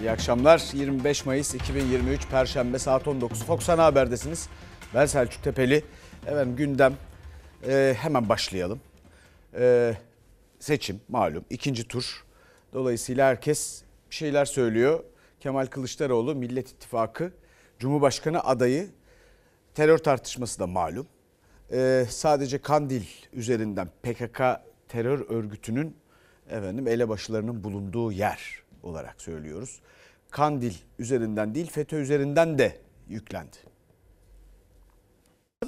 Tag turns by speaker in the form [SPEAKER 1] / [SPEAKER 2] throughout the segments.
[SPEAKER 1] İyi akşamlar. 25 Mayıs 2023 Perşembe saat 19. Fox Ana Haber'desiniz. Ben Selçuk Tepeli. Efendim gündem Ee, hemen başlayalım. Ee, seçim malum ikinci tur. Dolayısıyla herkes bir şeyler söylüyor. Kemal Kılıçdaroğlu Millet İttifakı Cumhurbaşkanı adayı terör tartışması da malum. Ee, sadece Kandil üzerinden PKK terör örgütünün efendim elebaşılarının bulunduğu yer olarak söylüyoruz. Kandil üzerinden değil FETÖ üzerinden de yüklendi.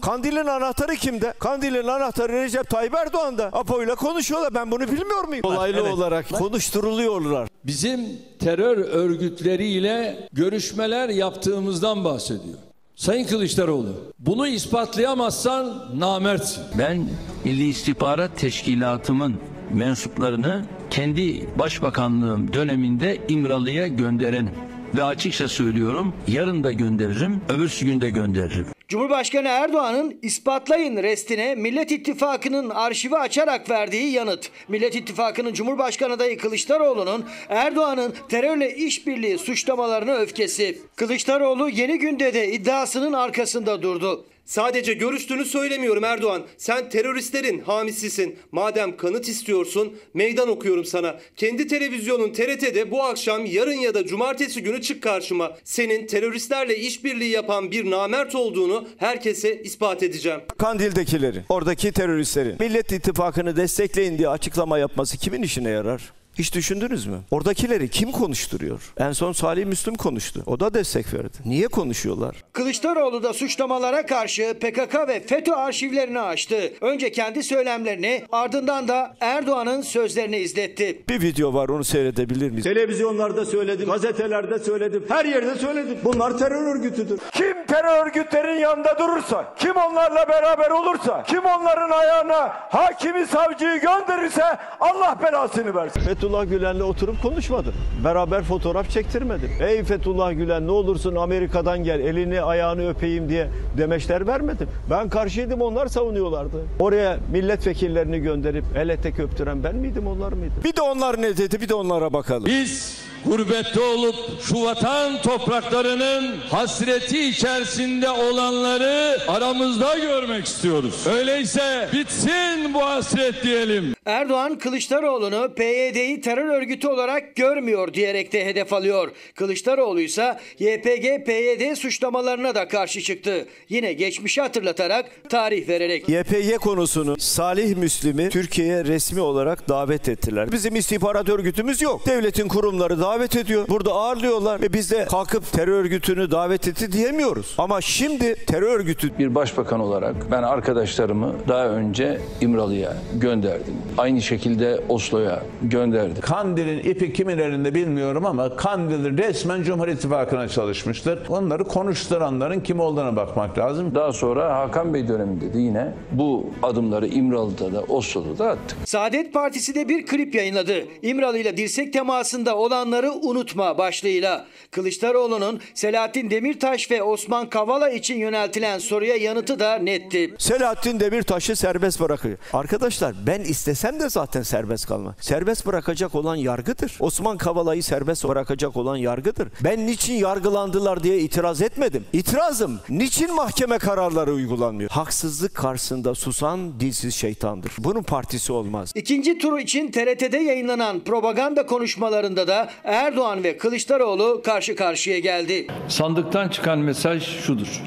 [SPEAKER 2] Kandil'in anahtarı kimde? Kandil'in anahtarı Recep Tayyip Erdoğan'da. Apo ile konuşuyorlar. Ben bunu bilmiyor muyum? Dolaylı
[SPEAKER 1] Evet.
[SPEAKER 2] olarak konuşturuluyorlar.
[SPEAKER 3] bizim terör örgütleriyle görüşmeler yaptığımızdan bahsediyor. Sayın Kılıçdaroğlu, bunu ispatlayamazsan namertsin.
[SPEAKER 4] Ben Milli İstihbarat Teşkilatımın mensuplarını kendi başbakanlığım döneminde İmralı'ya gönderenim. Ve açıkça söylüyorum yarın da gönderirim, öbürsü gün de gönderirim.
[SPEAKER 5] Cumhurbaşkanı Erdoğan'ın ispatlayın restine Millet İttifakı'nın arşivi açarak verdiği yanıt. Millet İttifakı'nın Cumhurbaşkanı adayı Kılıçdaroğlu'nun Erdoğan'ın terörle işbirliği suçlamalarına öfkesi. Kılıçdaroğlu yeni günde de iddiasının arkasında durdu.
[SPEAKER 6] Sadece görüştüğünü söylemiyorum Erdoğan. Sen teröristlerin hamisisin. Madem kanıt istiyorsun meydan okuyorum sana. Kendi televizyonun TRT'de bu akşam yarın ya da cumartesi günü çık karşıma. Senin teröristlerle işbirliği yapan bir namert olduğunu herkese ispat edeceğim.
[SPEAKER 2] Kandil'dekilerin, oradaki teröristlerin Millet İttifakı'nı destekleyin diye açıklama yapması kimin işine yarar? Hiç düşündünüz mü? Oradakileri kim konuşturuyor? En son Salih Müslüm konuştu. O da destek verdi. Niye konuşuyorlar?
[SPEAKER 5] Kılıçdaroğlu da suçlamalara karşı PKK ve FETÖ arşivlerini açtı. Önce kendi söylemlerini ardından da Erdoğan'ın sözlerini izletti.
[SPEAKER 2] Bir video var onu seyredebilir miyiz?
[SPEAKER 7] Televizyonlarda söyledim, gazetelerde söyledim, her yerde söyledim. Bunlar terör örgütüdür.
[SPEAKER 2] Kim terör örgütlerin yanında durursa, kim onlarla beraber olursa, kim onların ayağına hakimi savcıyı gönderirse Allah belasını versin.
[SPEAKER 7] Fethullah Gülen'le oturup konuşmadım. Beraber fotoğraf çektirmedim. Ey Fethullah Gülen ne olursun Amerika'dan gel elini ayağını öpeyim diye demeçler vermedim. Ben karşıydım onlar savunuyorlardı. Oraya milletvekillerini gönderip el tek öptüren ben miydim onlar mıydı?
[SPEAKER 2] Bir de onlar ne dedi bir de onlara bakalım.
[SPEAKER 3] Biz gurbette olup şu vatan topraklarının hasreti içerisinde olanları aramızda görmek istiyoruz. Öyleyse bitsin bu hasret diyelim.
[SPEAKER 5] Erdoğan Kılıçdaroğlu'nu PYD'yi terör örgütü olarak görmüyor diyerek de hedef alıyor. Kılıçdaroğlu ise YPG PYD suçlamalarına da karşı çıktı. Yine geçmişi hatırlatarak tarih vererek.
[SPEAKER 2] YPY konusunu Salih Müslim'i Türkiye'ye resmi olarak davet ettiler. Bizim istihbarat örgütümüz yok. Devletin kurumları davet ediyor. Burada ağırlıyorlar ve biz de kalkıp terör örgütünü davet etti diyemiyoruz. Ama şimdi terör örgütü
[SPEAKER 4] Bir başbakan olarak ben arkadaşlarımı daha önce İmralı'ya gönderdim. Aynı şekilde Oslo'ya gönderdim.
[SPEAKER 8] Kandil'in ipi kimin elinde bilmiyorum ama Kandil resmen Cumhur İttifakı'na çalışmıştır. Onları konuşturanların kim olduğuna bakmak lazım.
[SPEAKER 4] Daha sonra Hakan Bey döneminde de yine bu adımları İmralı'da da Oslo'da da attık.
[SPEAKER 5] Saadet Partisi de bir klip yayınladı. İmralı ile dirsek temasında olanları unutma başlığıyla. Kılıçdaroğlu'nun Selahattin Demirtaş ve Osman Kavala için yöneltilen soruya yanıtı da netti.
[SPEAKER 2] Selahattin Demirtaş'ı serbest bırakıyor. Arkadaşlar ben istesem de zaten serbest kalma. Serbest bırakacak olan yargıdır. Osman Kavala'yı serbest bırakacak olan yargıdır. Ben niçin yargılandılar diye itiraz etmedim. İtirazım niçin mahkeme kararları uygulanmıyor? Haksızlık karşısında susan dilsiz şeytandır. Bunun partisi olmaz.
[SPEAKER 5] İkinci tur için TRT'de yayınlanan propaganda konuşmalarında da Erdoğan ve Kılıçdaroğlu karşı karşıya geldi.
[SPEAKER 3] Sandıktan çıkan mesaj şudur.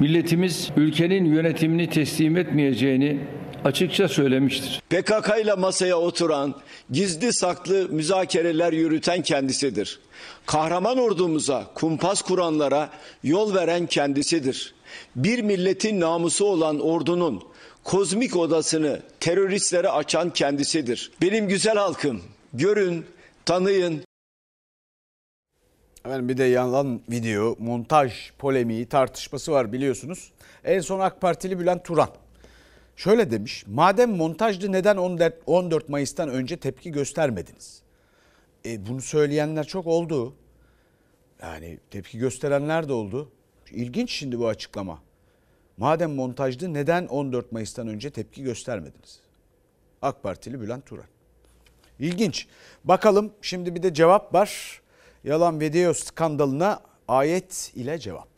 [SPEAKER 3] Milletimiz ülkenin yönetimini teslim etmeyeceğini açıkça söylemiştir.
[SPEAKER 7] PKK ile masaya oturan, gizli saklı müzakereler yürüten kendisidir. Kahraman ordumuza, kumpas kuranlara yol veren kendisidir. Bir milletin namusu olan ordunun kozmik odasını teröristlere açan kendisidir. Benim güzel halkım, görün, tanıyın,
[SPEAKER 1] Efendim bir de yalan video, montaj polemiği, tartışması var biliyorsunuz. En son AK Partili Bülent Turan şöyle demiş. Madem montajdı neden 14 Mayıs'tan önce tepki göstermediniz? E, bunu söyleyenler çok oldu. Yani tepki gösterenler de oldu. İlginç şimdi bu açıklama. Madem montajdı neden 14 Mayıs'tan önce tepki göstermediniz? AK Partili Bülent Turan. İlginç. Bakalım şimdi bir de cevap var. Yalan video skandalına ayet ile cevap.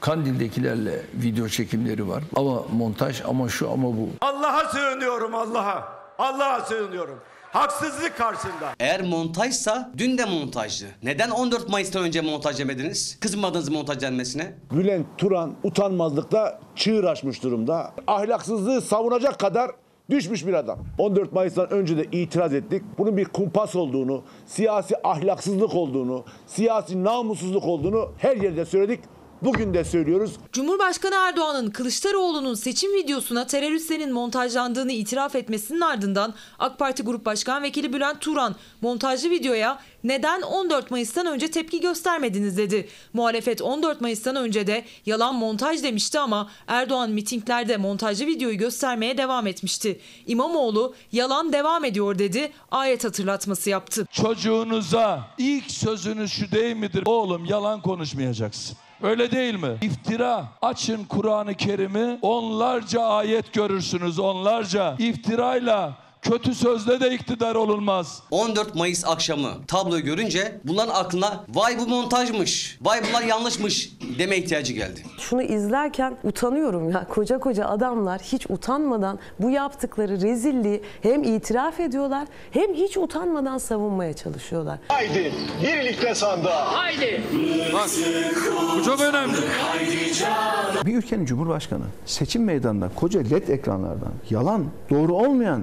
[SPEAKER 3] Kandil'dekilerle video çekimleri var. Ama montaj ama şu ama bu.
[SPEAKER 2] Allah'a sığınıyorum Allah'a. Allah'a sığınıyorum. Haksızlık karşısında.
[SPEAKER 9] Eğer montajsa dün de montajdı. Neden 14 Mayıs'tan önce montaj demediniz? Kızmadınız montaj denmesine.
[SPEAKER 10] Bülent Turan utanmazlıkta çığır açmış durumda. Ahlaksızlığı savunacak kadar düşmüş bir adam. 14 Mayıs'tan önce de itiraz ettik. Bunun bir kumpas olduğunu, siyasi ahlaksızlık olduğunu, siyasi namussuzluk olduğunu her yerde söyledik. Bugün de söylüyoruz.
[SPEAKER 11] Cumhurbaşkanı Erdoğan'ın Kılıçdaroğlu'nun seçim videosuna teröristlerin montajlandığını itiraf etmesinin ardından AK Parti Grup Başkan Vekili Bülent Turan montajlı videoya neden 14 Mayıs'tan önce tepki göstermediniz dedi. Muhalefet 14 Mayıs'tan önce de yalan montaj demişti ama Erdoğan mitinglerde montajlı videoyu göstermeye devam etmişti. İmamoğlu yalan devam ediyor dedi, ayet hatırlatması yaptı.
[SPEAKER 3] Çocuğunuza ilk sözünüz şu değil midir? Oğlum yalan konuşmayacaksın. Öyle değil mi? İftira. Açın Kur'an-ı Kerim'i onlarca ayet görürsünüz onlarca. İftirayla kötü sözle de iktidar olunmaz.
[SPEAKER 9] 14 Mayıs akşamı tabloyu görünce bunların aklına vay bu montajmış, vay bunlar yanlışmış deme ihtiyacı geldi.
[SPEAKER 12] Şunu izlerken utanıyorum ya. Koca koca adamlar hiç utanmadan bu yaptıkları rezilliği hem itiraf ediyorlar hem hiç utanmadan savunmaya çalışıyorlar.
[SPEAKER 10] Haydi birlikte sandığa.
[SPEAKER 3] Bu çok önemli.
[SPEAKER 13] Bir ülkenin cumhurbaşkanı seçim meydanında koca led ekranlardan yalan, doğru olmayan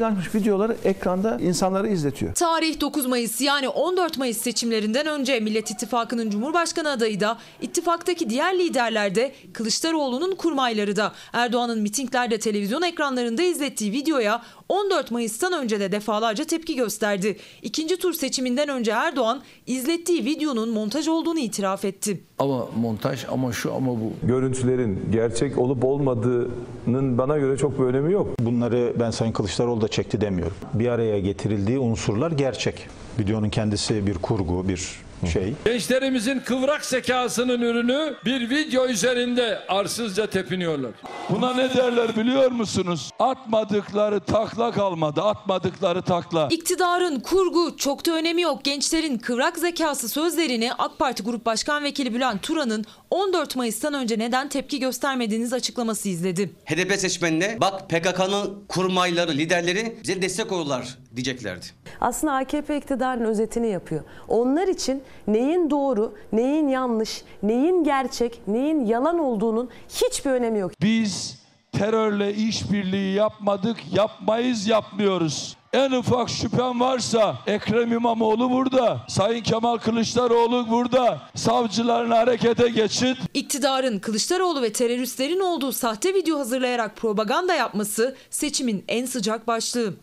[SPEAKER 13] montajlanmış videoları ekranda insanları izletiyor.
[SPEAKER 11] Tarih 9 Mayıs yani 14 Mayıs seçimlerinden önce Millet İttifakı'nın Cumhurbaşkanı adayı da ittifaktaki diğer liderler de Kılıçdaroğlu'nun kurmayları da Erdoğan'ın mitinglerde televizyon ekranlarında izlettiği videoya 14 Mayıs'tan önce de defalarca tepki gösterdi. İkinci tur seçiminden önce Erdoğan izlettiği videonun montaj olduğunu itiraf etti.
[SPEAKER 3] Ama montaj ama şu ama bu.
[SPEAKER 14] görüntülerin gerçek olup olmadığının bana göre çok bir önemi yok.
[SPEAKER 10] Bunları ben Sayın Kılıçdaroğlu da çekti demiyorum. Bir araya getirildiği unsurlar gerçek. Videonun kendisi bir kurgu, bir şey.
[SPEAKER 3] Gençlerimizin kıvrak zekasının ürünü bir video üzerinde arsızca tepiniyorlar. Buna ne derler biliyor musunuz? Atmadıkları takla kalmadı. Atmadıkları takla.
[SPEAKER 11] İktidarın kurgu çok da önemi yok. Gençlerin kıvrak zekası sözlerini AK Parti Grup Başkan Vekili Bülent Turan'ın 14 Mayıs'tan önce neden tepki göstermediğiniz açıklaması izledi.
[SPEAKER 9] HDP seçmenine bak PKK'nın kurmayları, liderleri bize destek olurlar diyeceklerdi.
[SPEAKER 12] Aslında AKP iktidarın özetini yapıyor. Onlar için neyin doğru, neyin yanlış, neyin gerçek, neyin yalan olduğunun hiçbir önemi yok.
[SPEAKER 3] Biz terörle işbirliği yapmadık, yapmayız, yapmıyoruz. En ufak şüphem varsa Ekrem İmamoğlu burada, Sayın Kemal Kılıçdaroğlu burada. Savcıların harekete geçit.
[SPEAKER 11] İktidarın Kılıçdaroğlu ve teröristlerin olduğu sahte video hazırlayarak propaganda yapması seçimin en sıcak başlığı.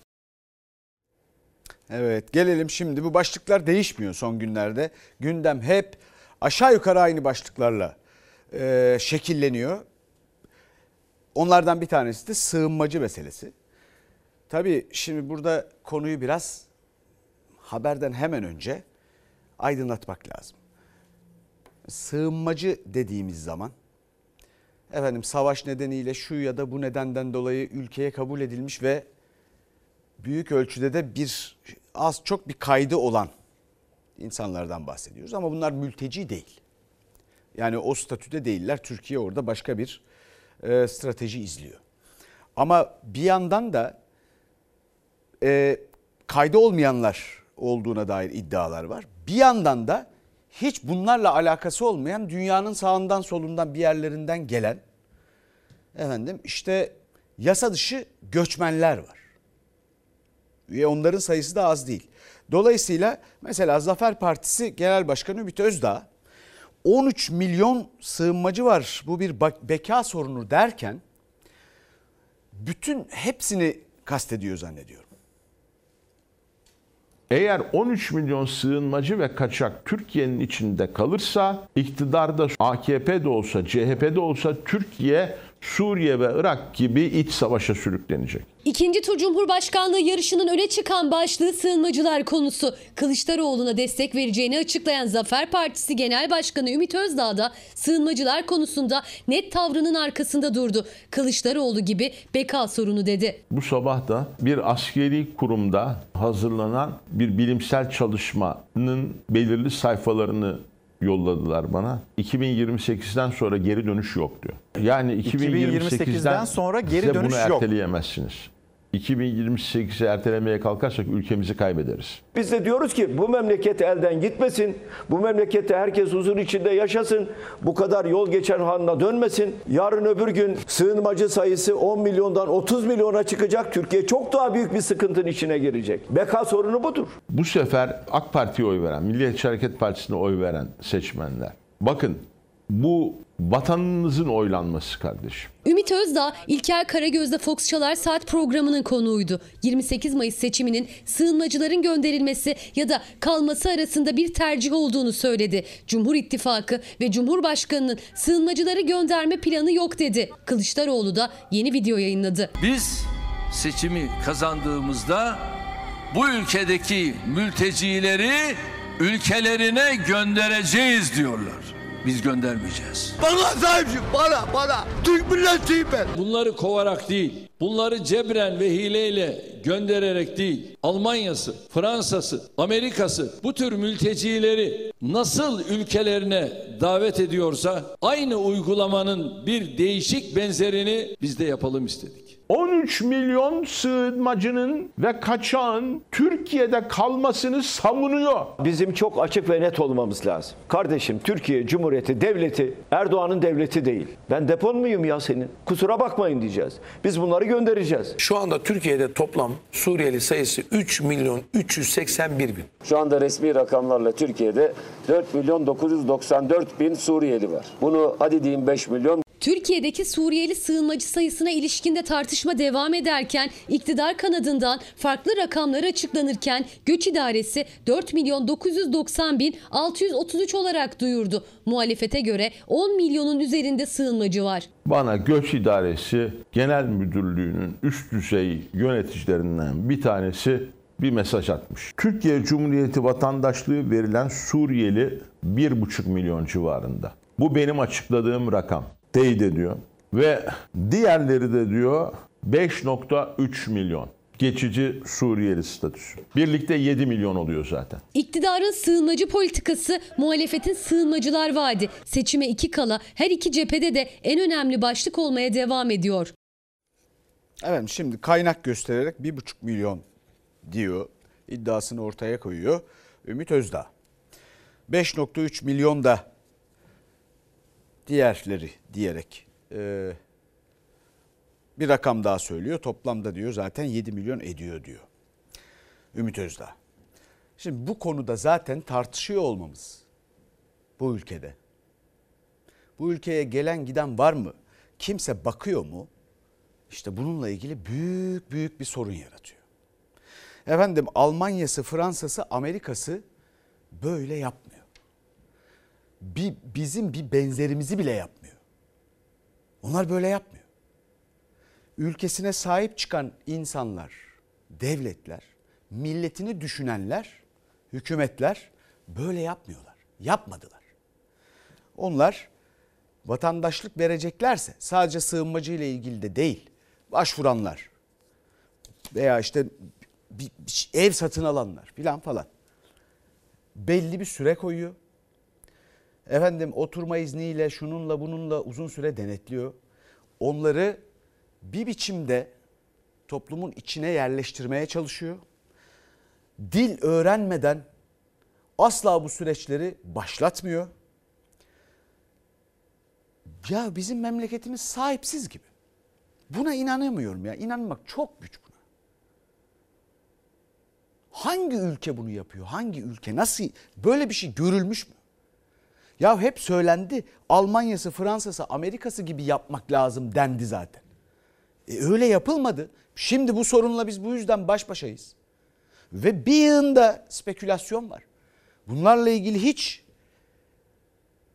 [SPEAKER 1] Evet gelelim şimdi bu başlıklar değişmiyor son günlerde. Gündem hep aşağı yukarı aynı başlıklarla e, şekilleniyor. Onlardan bir tanesi de sığınmacı meselesi. Tabii şimdi burada konuyu biraz haberden hemen önce aydınlatmak lazım. Sığınmacı dediğimiz zaman efendim savaş nedeniyle şu ya da bu nedenden dolayı ülkeye kabul edilmiş ve büyük ölçüde de bir az çok bir kaydı olan insanlardan bahsediyoruz ama bunlar mülteci değil. Yani o statüde değiller. Türkiye orada başka bir e, strateji izliyor. Ama bir yandan da e, kaydı olmayanlar olduğuna dair iddialar var. Bir yandan da hiç bunlarla alakası olmayan dünyanın sağından solundan bir yerlerinden gelen efendim işte yasa dışı göçmenler var. Ve onların sayısı da az değil. Dolayısıyla mesela Zafer Partisi Genel Başkanı Ümit Özdağ 13 milyon sığınmacı var bu bir beka sorunu derken bütün hepsini kastediyor zannediyorum.
[SPEAKER 8] Eğer 13 milyon sığınmacı ve kaçak Türkiye'nin içinde kalırsa iktidarda AKP de olsa CHP de olsa Türkiye Suriye ve Irak gibi iç savaşa sürüklenecek.
[SPEAKER 15] İkinci tur Cumhurbaşkanlığı yarışının öne çıkan başlığı sığınmacılar konusu. Kılıçdaroğlu'na destek vereceğini açıklayan Zafer Partisi Genel Başkanı Ümit Özdağ da sığınmacılar konusunda net tavrının arkasında durdu. Kılıçdaroğlu gibi beka sorunu dedi.
[SPEAKER 8] Bu sabah da bir askeri kurumda hazırlanan bir bilimsel çalışmanın belirli sayfalarını yolladılar bana. 2028'den sonra geri dönüş yok diyor. Yani 2028'den,
[SPEAKER 16] 2028'den sonra geri dönüş
[SPEAKER 8] bunu
[SPEAKER 16] yok.
[SPEAKER 8] erteleyemezsiniz. 2028'i ertelemeye kalkarsak ülkemizi kaybederiz.
[SPEAKER 2] Biz de diyoruz ki bu memleket elden gitmesin. Bu memlekette herkes huzur içinde yaşasın. Bu kadar yol geçen hanına dönmesin. Yarın öbür gün sığınmacı sayısı 10 milyondan 30 milyona çıkacak. Türkiye çok daha büyük bir sıkıntının içine girecek. Beka sorunu budur.
[SPEAKER 8] Bu sefer AK Parti'ye oy veren, Milliyetçi Hareket Partisi'ne oy veren seçmenler. Bakın bu vatanınızın oylanması kardeşim.
[SPEAKER 15] Ümit Özdağ, İlker Karagöz'de Fox Çalar Saat programının konuğuydu. 28 Mayıs seçiminin sığınmacıların gönderilmesi ya da kalması arasında bir tercih olduğunu söyledi. Cumhur İttifakı ve Cumhurbaşkanı'nın sığınmacıları gönderme planı yok dedi. Kılıçdaroğlu da yeni video yayınladı.
[SPEAKER 4] Biz seçimi kazandığımızda bu ülkedeki mültecileri ülkelerine göndereceğiz diyorlar. Biz göndermeyeceğiz.
[SPEAKER 17] Bana sahipsin bana bana. Türk milletiyim ben.
[SPEAKER 3] Bunları kovarak değil, bunları cebren ve hileyle göndererek değil, Almanya'sı, Fransa'sı, Amerika'sı bu tür mültecileri nasıl ülkelerine davet ediyorsa aynı uygulamanın bir değişik benzerini biz de yapalım istedik.
[SPEAKER 8] 13 milyon sığınmacının ve kaçağın Türkiye'de kalmasını savunuyor.
[SPEAKER 2] Bizim çok açık ve net olmamız lazım. Kardeşim Türkiye Cumhuriyeti devleti Erdoğan'ın devleti değil. Ben depon muyum ya senin? Kusura bakmayın diyeceğiz. Biz bunları göndereceğiz.
[SPEAKER 18] Şu anda Türkiye'de toplam Suriyeli sayısı 3 milyon 381 bin.
[SPEAKER 19] Şu anda resmi rakamlarla Türkiye'de 4 milyon 994 bin Suriyeli var. Bunu hadi diyeyim 5 milyon
[SPEAKER 15] Türkiye'deki Suriyeli sığınmacı sayısına ilişkinde tartışma devam ederken iktidar kanadından farklı rakamlar açıklanırken Göç İdaresi 4 milyon 990 bin 633 olarak duyurdu. Muhalefete göre 10 milyonun üzerinde sığınmacı var.
[SPEAKER 8] Bana Göç İdaresi Genel Müdürlüğü'nün üst düzey yöneticilerinden bir tanesi bir mesaj atmış. Türkiye Cumhuriyeti vatandaşlığı verilen Suriyeli 1,5 milyon civarında. Bu benim açıkladığım rakam. Teyit ediyor. Ve diğerleri de diyor 5.3 milyon geçici Suriyeli statüsü. Birlikte 7 milyon oluyor zaten.
[SPEAKER 15] İktidarın sığınmacı politikası, muhalefetin sığınmacılar vaadi. Seçime iki kala her iki cephede de en önemli başlık olmaya devam ediyor.
[SPEAKER 1] Evet şimdi kaynak göstererek 1,5 milyon diyor iddiasını ortaya koyuyor Ümit Özdağ. 5.3 milyon da diğerleri diyerek e, bir rakam daha söylüyor. Toplamda diyor zaten 7 milyon ediyor diyor. Ümit Özdağ. Şimdi bu konuda zaten tartışıyor olmamız bu ülkede. Bu ülkeye gelen giden var mı? Kimse bakıyor mu? İşte bununla ilgili büyük büyük bir sorun yaratıyor. Efendim Almanya'sı, Fransa'sı, Amerika'sı böyle yapmıyor. Bir, bizim bir benzerimizi bile yapmıyor. Onlar böyle yapmıyor. Ülkesine sahip çıkan insanlar, devletler, milletini düşünenler, hükümetler böyle yapmıyorlar. Yapmadılar. Onlar vatandaşlık vereceklerse sadece sığınmacı ile ilgili de değil, başvuranlar veya işte bir, bir ev satın alanlar filan falan belli bir süre koyuyor. Efendim oturma izniyle şununla bununla uzun süre denetliyor. Onları bir biçimde toplumun içine yerleştirmeye çalışıyor. Dil öğrenmeden asla bu süreçleri başlatmıyor. Ya bizim memleketimiz sahipsiz gibi. Buna inanamıyorum ya. İnanmak çok güç buna. Hangi ülke bunu yapıyor? Hangi ülke? Nasıl? Böyle bir şey görülmüş mü? Ya hep söylendi. Almanya'sı, Fransa'sı, Amerika'sı gibi yapmak lazım dendi zaten. E öyle yapılmadı. Şimdi bu sorunla biz bu yüzden baş başayız. Ve bir yığında spekülasyon var. Bunlarla ilgili hiç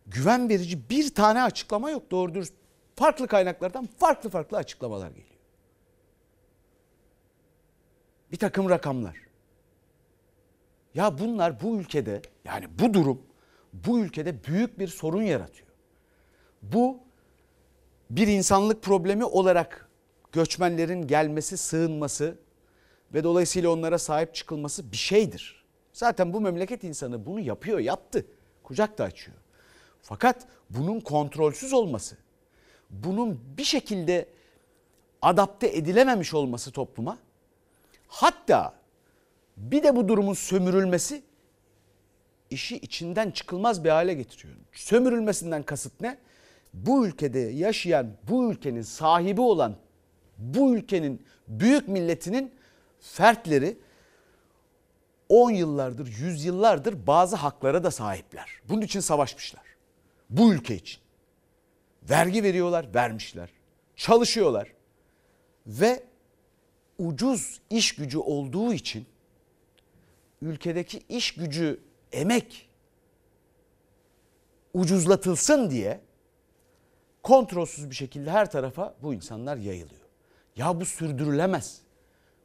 [SPEAKER 1] güven verici bir tane açıklama yok doğru dürüst. farklı kaynaklardan farklı farklı açıklamalar geliyor. Bir takım rakamlar. Ya bunlar bu ülkede yani bu durum bu ülkede büyük bir sorun yaratıyor. Bu bir insanlık problemi olarak göçmenlerin gelmesi, sığınması ve dolayısıyla onlara sahip çıkılması bir şeydir. Zaten bu memleket insanı bunu yapıyor, yaptı. Kucak da açıyor. Fakat bunun kontrolsüz olması, bunun bir şekilde adapte edilememiş olması topluma, hatta bir de bu durumun sömürülmesi işi içinden çıkılmaz bir hale getiriyor. Sömürülmesinden kasıt ne? Bu ülkede yaşayan, bu ülkenin sahibi olan, bu ülkenin büyük milletinin fertleri 10 yıllardır, 100 yıllardır bazı haklara da sahipler. Bunun için savaşmışlar. Bu ülke için. Vergi veriyorlar, vermişler. Çalışıyorlar. Ve ucuz iş gücü olduğu için ülkedeki iş gücü emek ucuzlatılsın diye kontrolsüz bir şekilde her tarafa bu insanlar yayılıyor. Ya bu sürdürülemez.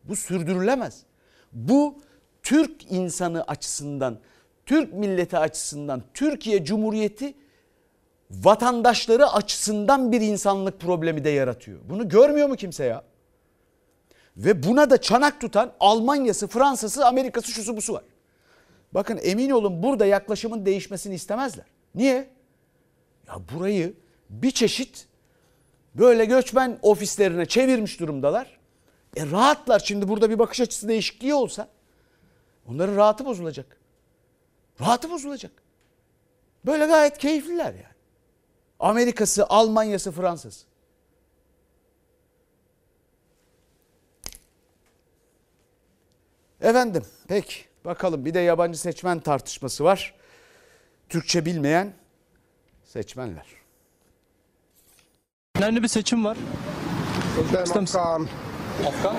[SPEAKER 1] Bu sürdürülemez. Bu Türk insanı açısından, Türk milleti açısından, Türkiye Cumhuriyeti vatandaşları açısından bir insanlık problemi de yaratıyor. Bunu görmüyor mu kimse ya? Ve buna da çanak tutan Almanya'sı, Fransa'sı, Amerika'sı, şusu busu var. Bakın emin olun burada yaklaşımın değişmesini istemezler. Niye? Ya burayı bir çeşit böyle göçmen ofislerine çevirmiş durumdalar. E rahatlar şimdi burada bir bakış açısı değişikliği olsa onların rahatı bozulacak. Rahatı bozulacak. Böyle gayet keyifliler yani. Amerika'sı, Almanya'sı, Fransa'sı. Efendim peki bakalım bir de yabancı seçmen tartışması var. Türkçe bilmeyen seçmenler.
[SPEAKER 16] Önemli bir seçim var.
[SPEAKER 8] Afgan.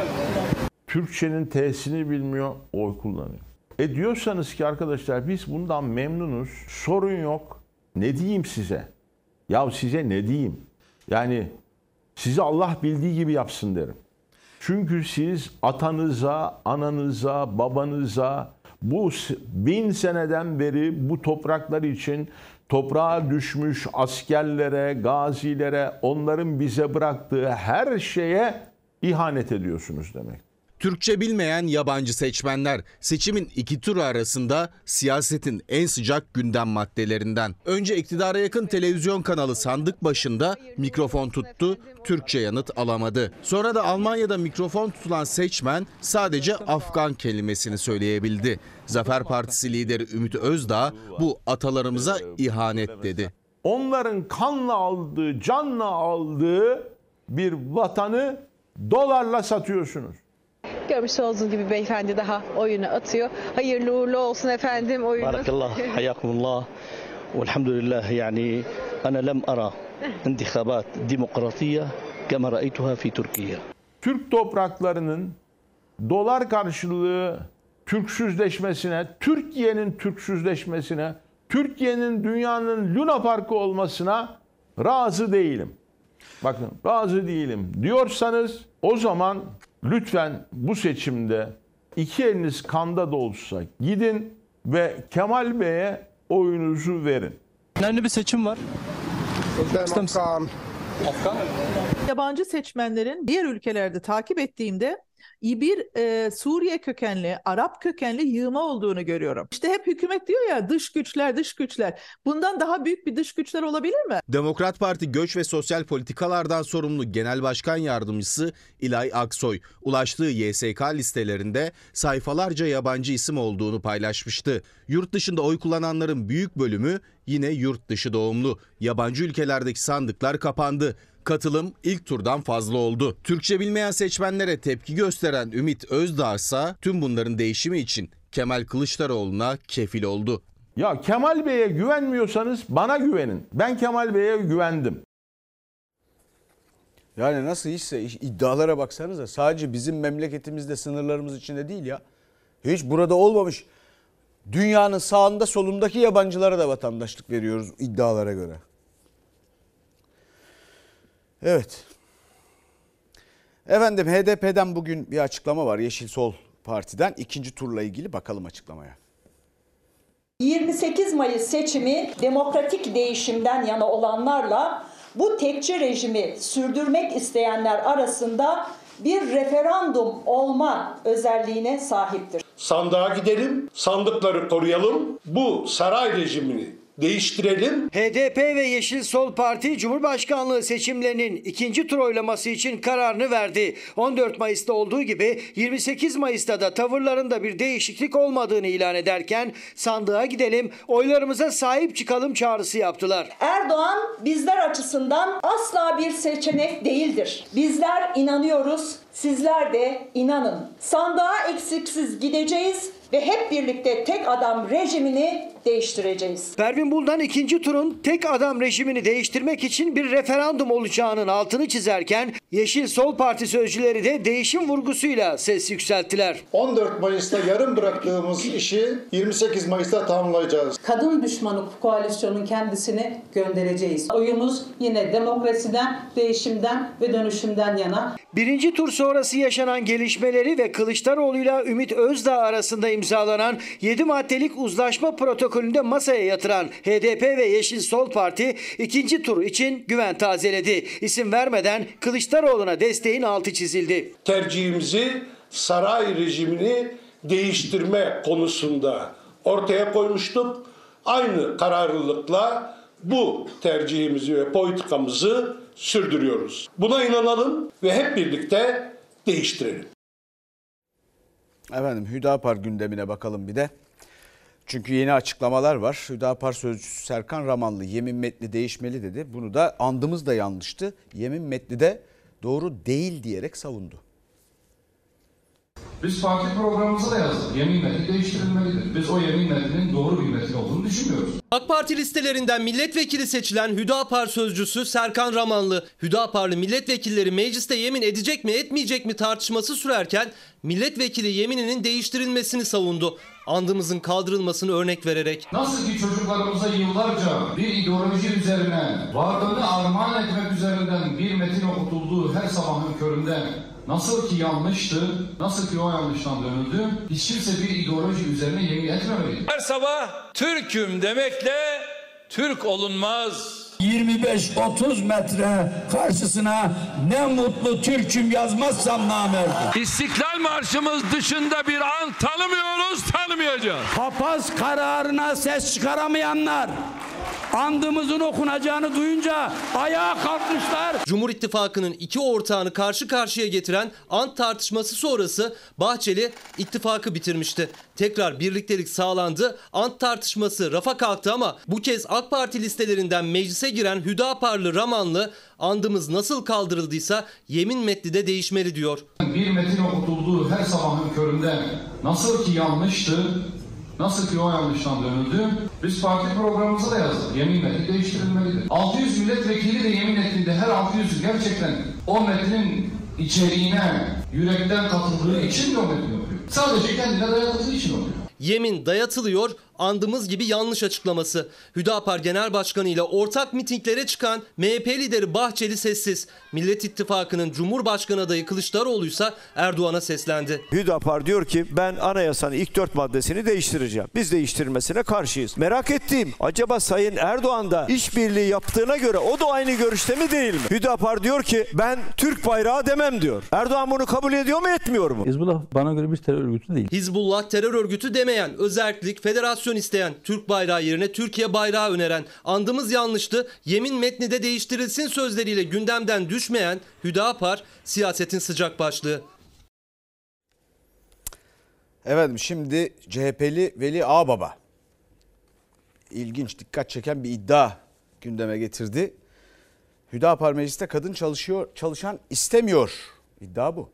[SPEAKER 8] Türkçenin T'sini bilmiyor, oy kullanıyor. E diyorsanız ki arkadaşlar biz bundan memnunuz, sorun yok. Ne diyeyim size? Ya size ne diyeyim? Yani sizi Allah bildiği gibi yapsın derim. Çünkü siz atanıza, ananıza, babanıza bu bin seneden beri bu topraklar için toprağa düşmüş askerlere, gazilere, onların bize bıraktığı her şeye ihanet ediyorsunuz demek.
[SPEAKER 20] Türkçe bilmeyen yabancı seçmenler seçimin iki turu arasında siyasetin en sıcak gündem maddelerinden. Önce iktidara yakın televizyon kanalı sandık başında mikrofon tuttu, Türkçe yanıt alamadı. Sonra da Almanya'da mikrofon tutulan seçmen sadece Afgan kelimesini söyleyebildi. Zafer Partisi lideri Ümit Özdağ bu atalarımıza ihanet dedi.
[SPEAKER 8] Onların kanla aldığı, canla aldığı bir vatanı dolarla satıyorsunuz.
[SPEAKER 21] Görmüş olduğunuz gibi beyefendi daha oyunu atıyor. Hayırlı uğurlu olsun efendim oyunu.
[SPEAKER 22] Barakallah, hayakumullah. Velhamdülillah yani ana lem ara intihabat demokratiye kema ra'eytuha fi Türkiye.
[SPEAKER 8] Türk topraklarının dolar karşılığı Türksüzleşmesine, Türkiye'nin Türksüzleşmesine, Türkiye'nin dünyanın Luna Parkı olmasına razı değilim. Bakın razı değilim diyorsanız o zaman lütfen bu seçimde iki eliniz kanda da olsa gidin ve Kemal Bey'e oyunuzu verin.
[SPEAKER 16] Önemli bir seçim var.
[SPEAKER 23] Yabancı seçmenlerin diğer ülkelerde takip ettiğimde bir e, Suriye kökenli, Arap kökenli yığma olduğunu görüyorum. İşte hep hükümet diyor ya dış güçler, dış güçler. Bundan daha büyük bir dış güçler olabilir mi?
[SPEAKER 20] Demokrat Parti Göç ve Sosyal Politikalardan sorumlu Genel Başkan Yardımcısı İlay Aksoy, ulaştığı YSK listelerinde sayfalarca yabancı isim olduğunu paylaşmıştı. Yurt dışında oy kullananların büyük bölümü yine yurt dışı doğumlu. Yabancı ülkelerdeki sandıklar kapandı. Katılım ilk turdan fazla oldu. Türkçe bilmeyen seçmenlere tepki gösteren Ümit Özdağ ise tüm bunların değişimi için Kemal Kılıçdaroğlu'na kefil oldu.
[SPEAKER 8] Ya Kemal Bey'e güvenmiyorsanız bana güvenin. Ben Kemal Bey'e güvendim.
[SPEAKER 1] Yani nasıl işse iş, iddialara baksanıza sadece bizim memleketimizde sınırlarımız içinde değil ya. Hiç burada olmamış. Dünyanın sağında solundaki yabancılara da vatandaşlık veriyoruz iddialara göre. Evet. Efendim HDP'den bugün bir açıklama var. Yeşil Sol Parti'den ikinci turla ilgili bakalım açıklamaya.
[SPEAKER 24] 28 Mayıs seçimi demokratik değişimden yana olanlarla bu tekçi rejimi sürdürmek isteyenler arasında bir referandum olma özelliğine sahiptir.
[SPEAKER 25] Sandığa gidelim, sandıkları koruyalım, bu saray rejimini değiştirelim.
[SPEAKER 5] HDP ve Yeşil Sol Parti Cumhurbaşkanlığı seçimlerinin ikinci tur oylaması için kararını verdi. 14 Mayıs'ta olduğu gibi 28 Mayıs'ta da tavırlarında bir değişiklik olmadığını ilan ederken sandığa gidelim, oylarımıza sahip çıkalım çağrısı yaptılar.
[SPEAKER 24] Erdoğan bizler açısından asla bir seçenek değildir. Bizler inanıyoruz, sizler de inanın. Sandığa eksiksiz gideceğiz ve hep birlikte tek adam rejimini değiştireceğiz.
[SPEAKER 5] Pervin Buldan ikinci turun tek adam rejimini değiştirmek için bir referandum olacağının altını çizerken Yeşil Sol Parti sözcüleri de değişim vurgusuyla ses yükselttiler.
[SPEAKER 26] 14 Mayıs'ta yarım bıraktığımız işi 28 Mayıs'ta tamamlayacağız.
[SPEAKER 27] Kadın düşmanı koalisyonun kendisini göndereceğiz. Oyumuz yine demokrasiden, değişimden ve dönüşümden yana.
[SPEAKER 5] Birinci tur sonrası yaşanan gelişmeleri ve Kılıçdaroğlu'yla Ümit Özdağ arasında imzalanan 7 maddelik uzlaşma protokolünde masaya yatıran HDP ve Yeşil Sol Parti ikinci tur için güven tazeledi. İsim vermeden Kılıçdaroğlu'na desteğin altı çizildi.
[SPEAKER 25] Tercihimizi saray rejimini değiştirme konusunda ortaya koymuştuk. Aynı kararlılıkla bu tercihimizi ve politikamızı sürdürüyoruz. Buna inanalım ve hep birlikte değiştirelim.
[SPEAKER 1] Efendim Hüdapar gündemine bakalım bir de. Çünkü yeni açıklamalar var. Hüdapar sözcüsü Serkan Ramanlı yemin metni değişmeli dedi. Bunu da andımız da yanlıştı. Yemin metni de doğru değil diyerek savundu.
[SPEAKER 28] Biz parti programımıza da yazdık. Yemin metni değiştirilmelidir. Biz o yemin metninin doğru bir metin olduğunu düşünmüyoruz.
[SPEAKER 29] AK Parti listelerinden milletvekili seçilen Hüdapar sözcüsü Serkan Ramanlı, Hüdaparlı milletvekilleri mecliste yemin edecek mi etmeyecek mi tartışması sürerken milletvekili yemininin değiştirilmesini savundu. Andımızın kaldırılmasını örnek vererek.
[SPEAKER 28] Nasıl ki çocuklarımıza yıllarca bir ideoloji üzerine varlığını armağan etmek üzerinden bir metin okutulduğu her sabahın köründe Nasıl ki yanlıştı, nasıl ki o yanlıştan dönüldü, hiç kimse bir ideoloji üzerine yemin etmemeliydi.
[SPEAKER 30] Her sabah Türk'üm demekle Türk olunmaz.
[SPEAKER 31] 25-30 metre karşısına ne mutlu Türk'üm yazmazsam namerdim.
[SPEAKER 30] İstiklal Marşımız dışında bir an tanımıyoruz, tanımayacağız.
[SPEAKER 31] Papaz kararına ses çıkaramayanlar andımızın okunacağını duyunca ayağa kalkmışlar.
[SPEAKER 29] Cumhur İttifakı'nın iki ortağını karşı karşıya getiren ant tartışması sonrası Bahçeli ittifakı bitirmişti. Tekrar birliktelik sağlandı. Ant tartışması rafa kalktı ama bu kez AK Parti listelerinden meclise giren Hüdaparlı Ramanlı andımız nasıl kaldırıldıysa yemin metni de değişmeli diyor.
[SPEAKER 28] Bir metin okutulduğu her sabahın köründe nasıl ki yanlıştı, Nasıl ki o yanlıştan dönüldü, biz parti programımıza da yazdık. Yemin metni değiştirilmelidir. 600 milletvekili de yemin ettiğinde her 600 gerçekten o metnin içeriğine yürekten katıldığı için mi o metni okuyor? Sadece kendine dayatıldığı için okuyor.
[SPEAKER 29] Yemin dayatılıyor, andımız gibi yanlış açıklaması. Hüdapar Genel Başkanı ile ortak mitinglere çıkan MHP lideri Bahçeli sessiz. Millet İttifakı'nın Cumhurbaşkanı adayı Kılıçdaroğlu ise Erdoğan'a seslendi.
[SPEAKER 2] Hüdapar diyor ki ben anayasanın ilk dört maddesini değiştireceğim. Biz değiştirmesine karşıyız. Merak ettiğim acaba Sayın Erdoğan da işbirliği yaptığına göre o da aynı görüşte mi değil mi? Hüdapar diyor ki ben Türk bayrağı demem diyor. Erdoğan bunu kabul ediyor mu etmiyor mu?
[SPEAKER 32] Hizbullah bana göre bir terör örgütü değil.
[SPEAKER 29] Hizbullah terör örgütü demeyen, özellik, federasyon isteyen, Türk bayrağı yerine Türkiye bayrağı öneren, andımız yanlıştı, yemin metni de değiştirilsin sözleriyle gündemden düşmeyen Hüdapar siyasetin sıcak başlığı.
[SPEAKER 1] Efendim şimdi CHP'li Veli Ağbaba ilginç dikkat çeken bir iddia gündeme getirdi. Hüdapar mecliste kadın çalışıyor çalışan istemiyor. İddia bu.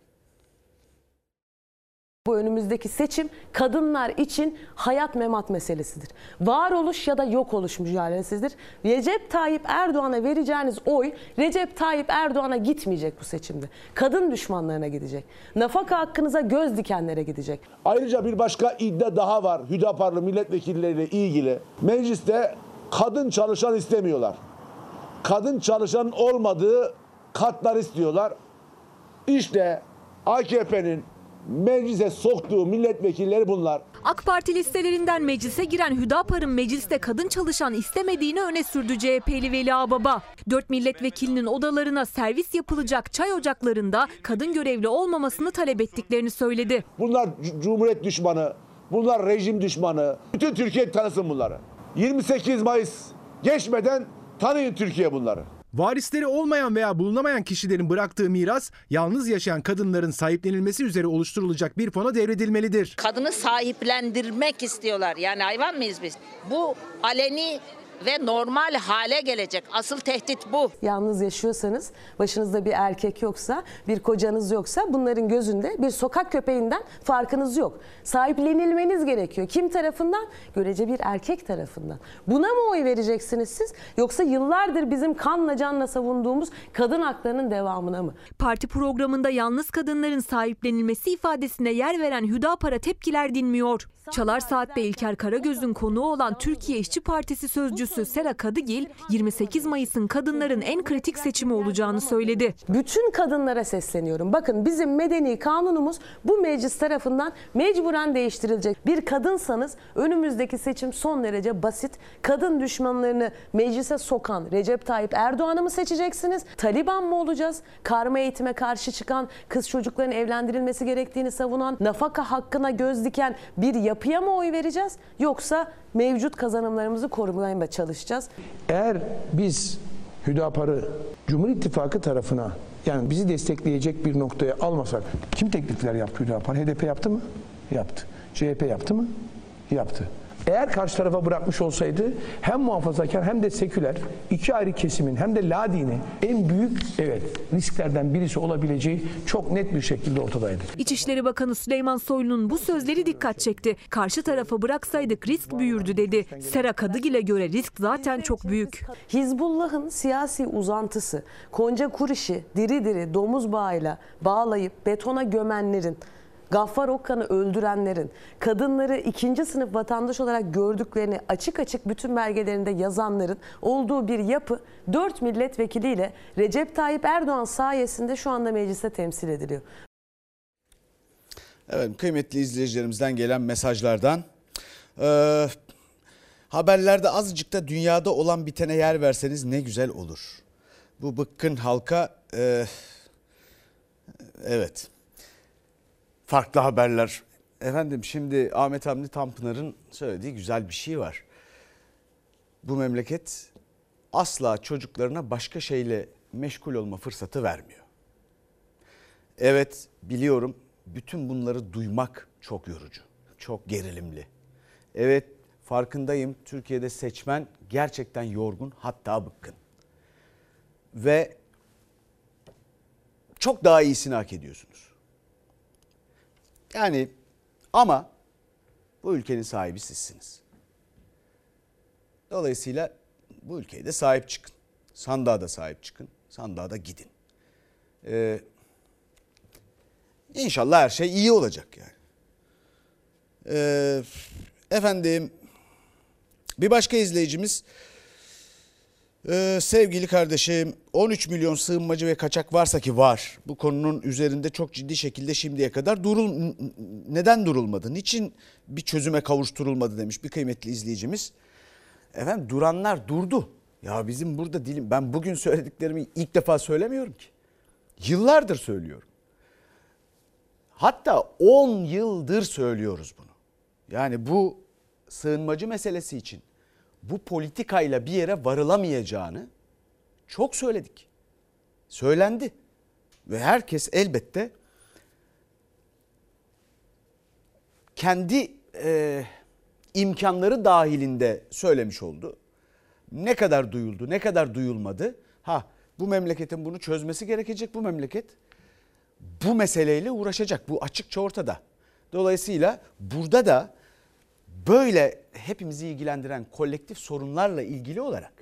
[SPEAKER 12] Bu önümüzdeki seçim kadınlar için hayat memat meselesidir. Varoluş ya da yok oluş mücadelesidir. Recep Tayyip Erdoğan'a vereceğiniz oy Recep Tayyip Erdoğan'a gitmeyecek bu seçimde. Kadın düşmanlarına gidecek. Nafaka hakkınıza göz dikenlere gidecek.
[SPEAKER 10] Ayrıca bir başka iddia daha var Hüdaparlı milletvekilleriyle ilgili. Mecliste kadın çalışan istemiyorlar. Kadın çalışan olmadığı katlar istiyorlar. İşte AKP'nin meclise soktuğu milletvekilleri bunlar.
[SPEAKER 33] AK Parti listelerinden meclise giren Hüdapar'ın mecliste kadın çalışan istemediğini öne sürdü CHP'li Veli Ağbaba. Dört milletvekilinin odalarına servis yapılacak çay ocaklarında kadın görevli olmamasını talep ettiklerini söyledi.
[SPEAKER 10] Bunlar cumhuriyet düşmanı, bunlar rejim düşmanı. Bütün Türkiye tanısın bunları. 28 Mayıs geçmeden tanıyın Türkiye bunları.
[SPEAKER 34] Varisleri olmayan veya bulunamayan kişilerin bıraktığı miras yalnız yaşayan kadınların sahiplenilmesi üzere oluşturulacak bir fona devredilmelidir.
[SPEAKER 35] Kadını sahiplendirmek istiyorlar. Yani hayvan mıyız biz? Bu aleni ve normal hale gelecek. Asıl tehdit bu.
[SPEAKER 12] Yalnız yaşıyorsanız, başınızda bir erkek yoksa, bir kocanız yoksa bunların gözünde bir sokak köpeğinden farkınız yok. Sahiplenilmeniz gerekiyor. Kim tarafından? Görece bir erkek tarafından. Buna mı oy vereceksiniz siz? Yoksa yıllardır bizim kanla canla savunduğumuz kadın haklarının devamına mı?
[SPEAKER 33] Parti programında yalnız kadınların sahiplenilmesi ifadesine yer veren Hüdapar'a tepkiler dinmiyor. Çalar Saat'te İlker Karagöz'ün konuğu olan Türkiye İşçi Partisi sözcüsü Sera Kadıgil, 28 Mayıs'ın kadınların en kritik seçimi olacağını söyledi.
[SPEAKER 12] Bütün kadınlara sesleniyorum. Bakın bizim medeni kanunumuz bu meclis tarafından mecburen değiştirilecek. Bir kadınsanız önümüzdeki seçim son derece basit. Kadın düşmanlarını meclise sokan Recep Tayyip Erdoğan'ı mı seçeceksiniz? Taliban mı olacağız? Karma eğitime karşı çıkan, kız çocukların evlendirilmesi gerektiğini savunan, nafaka hakkına göz diken bir yapıya mı oy vereceğiz? Yoksa mevcut kazanımlarımızı korumaya mı çalışacağız?
[SPEAKER 36] Eğer biz Hüdapar'ı Cumhur İttifakı tarafına yani bizi destekleyecek bir noktaya almasak kim teklifler yaptı Hüdapar? HDP yaptı mı? Yaptı. CHP yaptı mı? Yaptı. Eğer karşı tarafa bırakmış olsaydı hem muhafazakar hem de seküler iki ayrı kesimin hem de la dini en büyük evet risklerden birisi olabileceği çok net bir şekilde ortadaydı.
[SPEAKER 33] İçişleri Bakanı Süleyman Soylu'nun bu sözleri dikkat çekti. Karşı tarafa bıraksaydık risk büyürdü dedi. Sera Kadıgil'e göre risk zaten çok büyük.
[SPEAKER 12] Hizbullah'ın siyasi uzantısı Konca Kuriş'i diri diri domuz bağıyla bağlayıp betona gömenlerin Gaffar Okkan'ı öldürenlerin, kadınları ikinci sınıf vatandaş olarak gördüklerini açık açık bütün belgelerinde yazanların olduğu bir yapı 4 milletvekiliyle Recep Tayyip Erdoğan sayesinde şu anda mecliste temsil ediliyor.
[SPEAKER 1] Evet kıymetli izleyicilerimizden gelen mesajlardan e, haberlerde azıcık da dünyada olan bitene yer verseniz ne güzel olur. Bu bıkkın halka e, evet farklı haberler. Efendim şimdi Ahmet Hamdi Tanpınar'ın söylediği güzel bir şey var. Bu memleket asla çocuklarına başka şeyle meşgul olma fırsatı vermiyor. Evet biliyorum bütün bunları duymak çok yorucu, çok gerilimli. Evet farkındayım Türkiye'de seçmen gerçekten yorgun hatta bıkkın. Ve çok daha iyisini hak ediyorsunuz. Yani ama bu ülkenin sahibi sizsiniz. Dolayısıyla bu ülkeye de sahip çıkın. Sandığa da sahip çıkın. Sandığa da gidin. Ee, inşallah her şey iyi olacak yani. Ee, efendim bir başka izleyicimiz ee, sevgili kardeşim 13 milyon sığınmacı ve kaçak varsa ki var. Bu konunun üzerinde çok ciddi şekilde şimdiye kadar durul neden durulmadı? Niçin bir çözüme kavuşturulmadı demiş bir kıymetli izleyicimiz. Efendim duranlar durdu. Ya bizim burada dilim ben bugün söylediklerimi ilk defa söylemiyorum ki. Yıllardır söylüyorum. Hatta 10 yıldır söylüyoruz bunu. Yani bu sığınmacı meselesi için bu politikayla bir yere varılamayacağını çok söyledik. Söylendi. Ve herkes elbette kendi e, imkanları dahilinde söylemiş oldu. Ne kadar duyuldu, ne kadar duyulmadı. Ha bu memleketin bunu çözmesi gerekecek. Bu memleket bu meseleyle uğraşacak. Bu açıkça ortada. Dolayısıyla burada da böyle hepimizi ilgilendiren kolektif sorunlarla ilgili olarak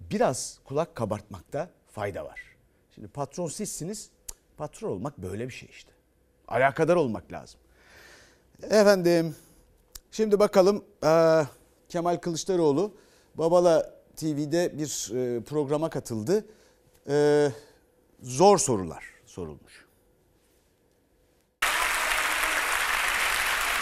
[SPEAKER 1] biraz kulak kabartmakta fayda var. Şimdi patron sizsiniz. Patron olmak böyle bir şey işte. Alakadar olmak lazım. Efendim şimdi bakalım Kemal Kılıçdaroğlu Babala TV'de bir programa katıldı. zor sorular sorulmuş.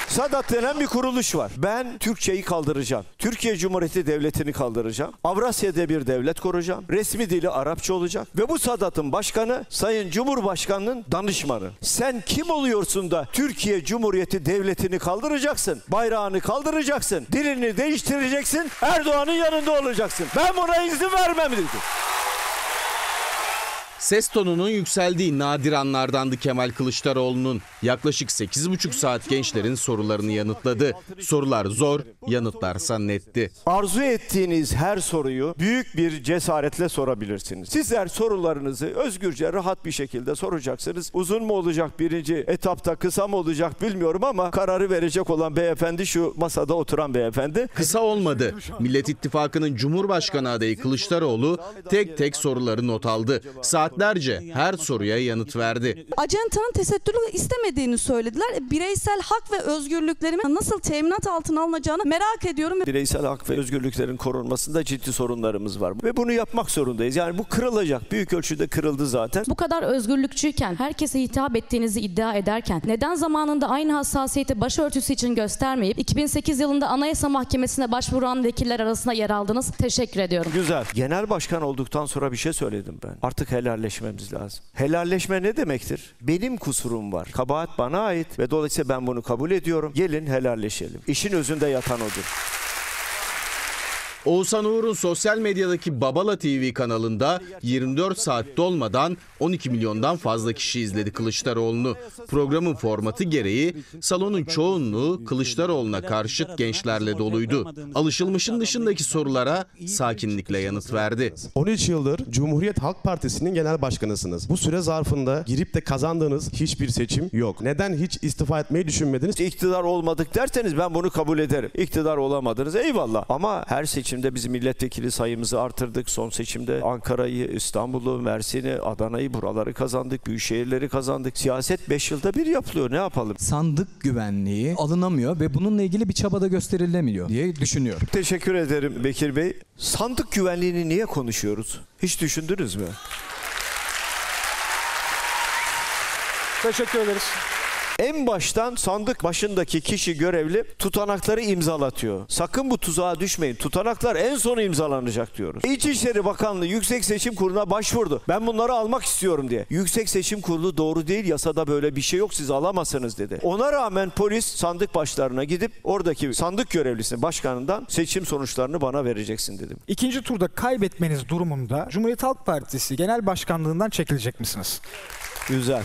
[SPEAKER 2] Sadat denen bir kuruluş var. Ben Türkçeyi kaldıracağım. Türkiye Cumhuriyeti Devleti'ni kaldıracağım. Avrasya'da bir devlet kuracağım. Resmi dili Arapça olacak. Ve bu Sadat'ın başkanı Sayın Cumhurbaşkanı'nın danışmanı. Sen kim oluyorsun da Türkiye Cumhuriyeti Devleti'ni kaldıracaksın? Bayrağını kaldıracaksın. Dilini değiştireceksin. Erdoğan'ın yanında olacaksın. Ben buna izin vermem dedi.
[SPEAKER 20] Ses tonunun yükseldiği nadir anlardandı Kemal Kılıçdaroğlu'nun. Yaklaşık 8,5 saat gençlerin sorularını yanıtladı. Sorular zor, yanıtlarsa netti.
[SPEAKER 2] Arzu ettiğiniz her soruyu büyük bir cesaretle sorabilirsiniz. Sizler sorularınızı özgürce, rahat bir şekilde soracaksınız. Uzun mu olacak birinci etapta, kısa mı olacak bilmiyorum ama kararı verecek olan beyefendi şu masada oturan beyefendi.
[SPEAKER 20] Kısa olmadı. Millet İttifakı'nın Cumhurbaşkanı adayı Kılıçdaroğlu tek tek soruları not aldı. Saatlerce her soruya yanıt verdi.
[SPEAKER 37] ajantanın tesettürü istemediğini söylediler. E, Bireysel hak ve özgürlüklerimin nasıl teminat altına alınacağını merak ediyorum.
[SPEAKER 2] Bireysel hak ve özgürlüklerin korunmasında ciddi sorunlarımız var. Ve bunu yapmak zorundayız. Yani bu kırılacak. Büyük ölçüde kırıldı zaten.
[SPEAKER 38] Bu kadar özgürlükçüyken, herkese hitap ettiğinizi iddia ederken neden zamanında aynı hassasiyeti başörtüsü için göstermeyip 2008 yılında Anayasa Mahkemesi'ne başvuran vekiller arasında yer aldınız? Teşekkür ediyorum.
[SPEAKER 2] Güzel. Genel başkan olduktan sonra bir şey söyledim ben. Artık helalleşmemiz lazım. Helalleşme ne demektir? Benim kusurum var. Kabahat bana ait ve dolayısıyla ben bunu kabul ediyorum. Gelin helalleşelim. İşin özünde yatan odur.
[SPEAKER 20] Oğuzhan Uğur'un sosyal medyadaki Babala TV kanalında 24 saat dolmadan 12 milyondan fazla kişi izledi Kılıçdaroğlu'nu. Programın formatı gereği salonun çoğunluğu Kılıçdaroğlu'na karşıt gençlerle doluydu. Alışılmışın dışındaki sorulara sakinlikle yanıt verdi.
[SPEAKER 39] 13 yıldır Cumhuriyet Halk Partisi'nin genel başkanısınız. Bu süre zarfında girip de kazandığınız hiçbir seçim yok. Neden hiç istifa etmeyi düşünmediniz?
[SPEAKER 2] İktidar olmadık derseniz ben bunu kabul ederim. İktidar olamadınız eyvallah. Ama her seçimde biz milletvekili sayımızı artırdık. Son seçimde Ankara'yı, İstanbul'u, Mersin'i, Adana'yı buraları kazandık. Büyük şehirleri kazandık. Siyaset 5 yılda bir yapılıyor. Ne yapalım?
[SPEAKER 40] sandık güvenliği alınamıyor ve bununla ilgili bir çaba da gösterilemiyor diye düşünüyorum.
[SPEAKER 2] Teşekkür ederim Bekir Bey. Sandık güvenliğini niye konuşuyoruz? Hiç düşündünüz mü?
[SPEAKER 41] Teşekkür ederiz.
[SPEAKER 2] En baştan sandık başındaki kişi görevli tutanakları imzalatıyor. Sakın bu tuzağa düşmeyin. Tutanaklar en son imzalanacak diyoruz. İçişleri Bakanlığı Yüksek Seçim Kurulu'na başvurdu. Ben bunları almak istiyorum diye. Yüksek Seçim Kurulu doğru değil yasada böyle bir şey yok siz alamazsınız dedi. Ona rağmen polis sandık başlarına gidip oradaki sandık görevlisinin başkanından seçim sonuçlarını bana vereceksin dedim.
[SPEAKER 41] İkinci turda kaybetmeniz durumunda Cumhuriyet Halk Partisi Genel Başkanlığından çekilecek misiniz?
[SPEAKER 2] Güzel.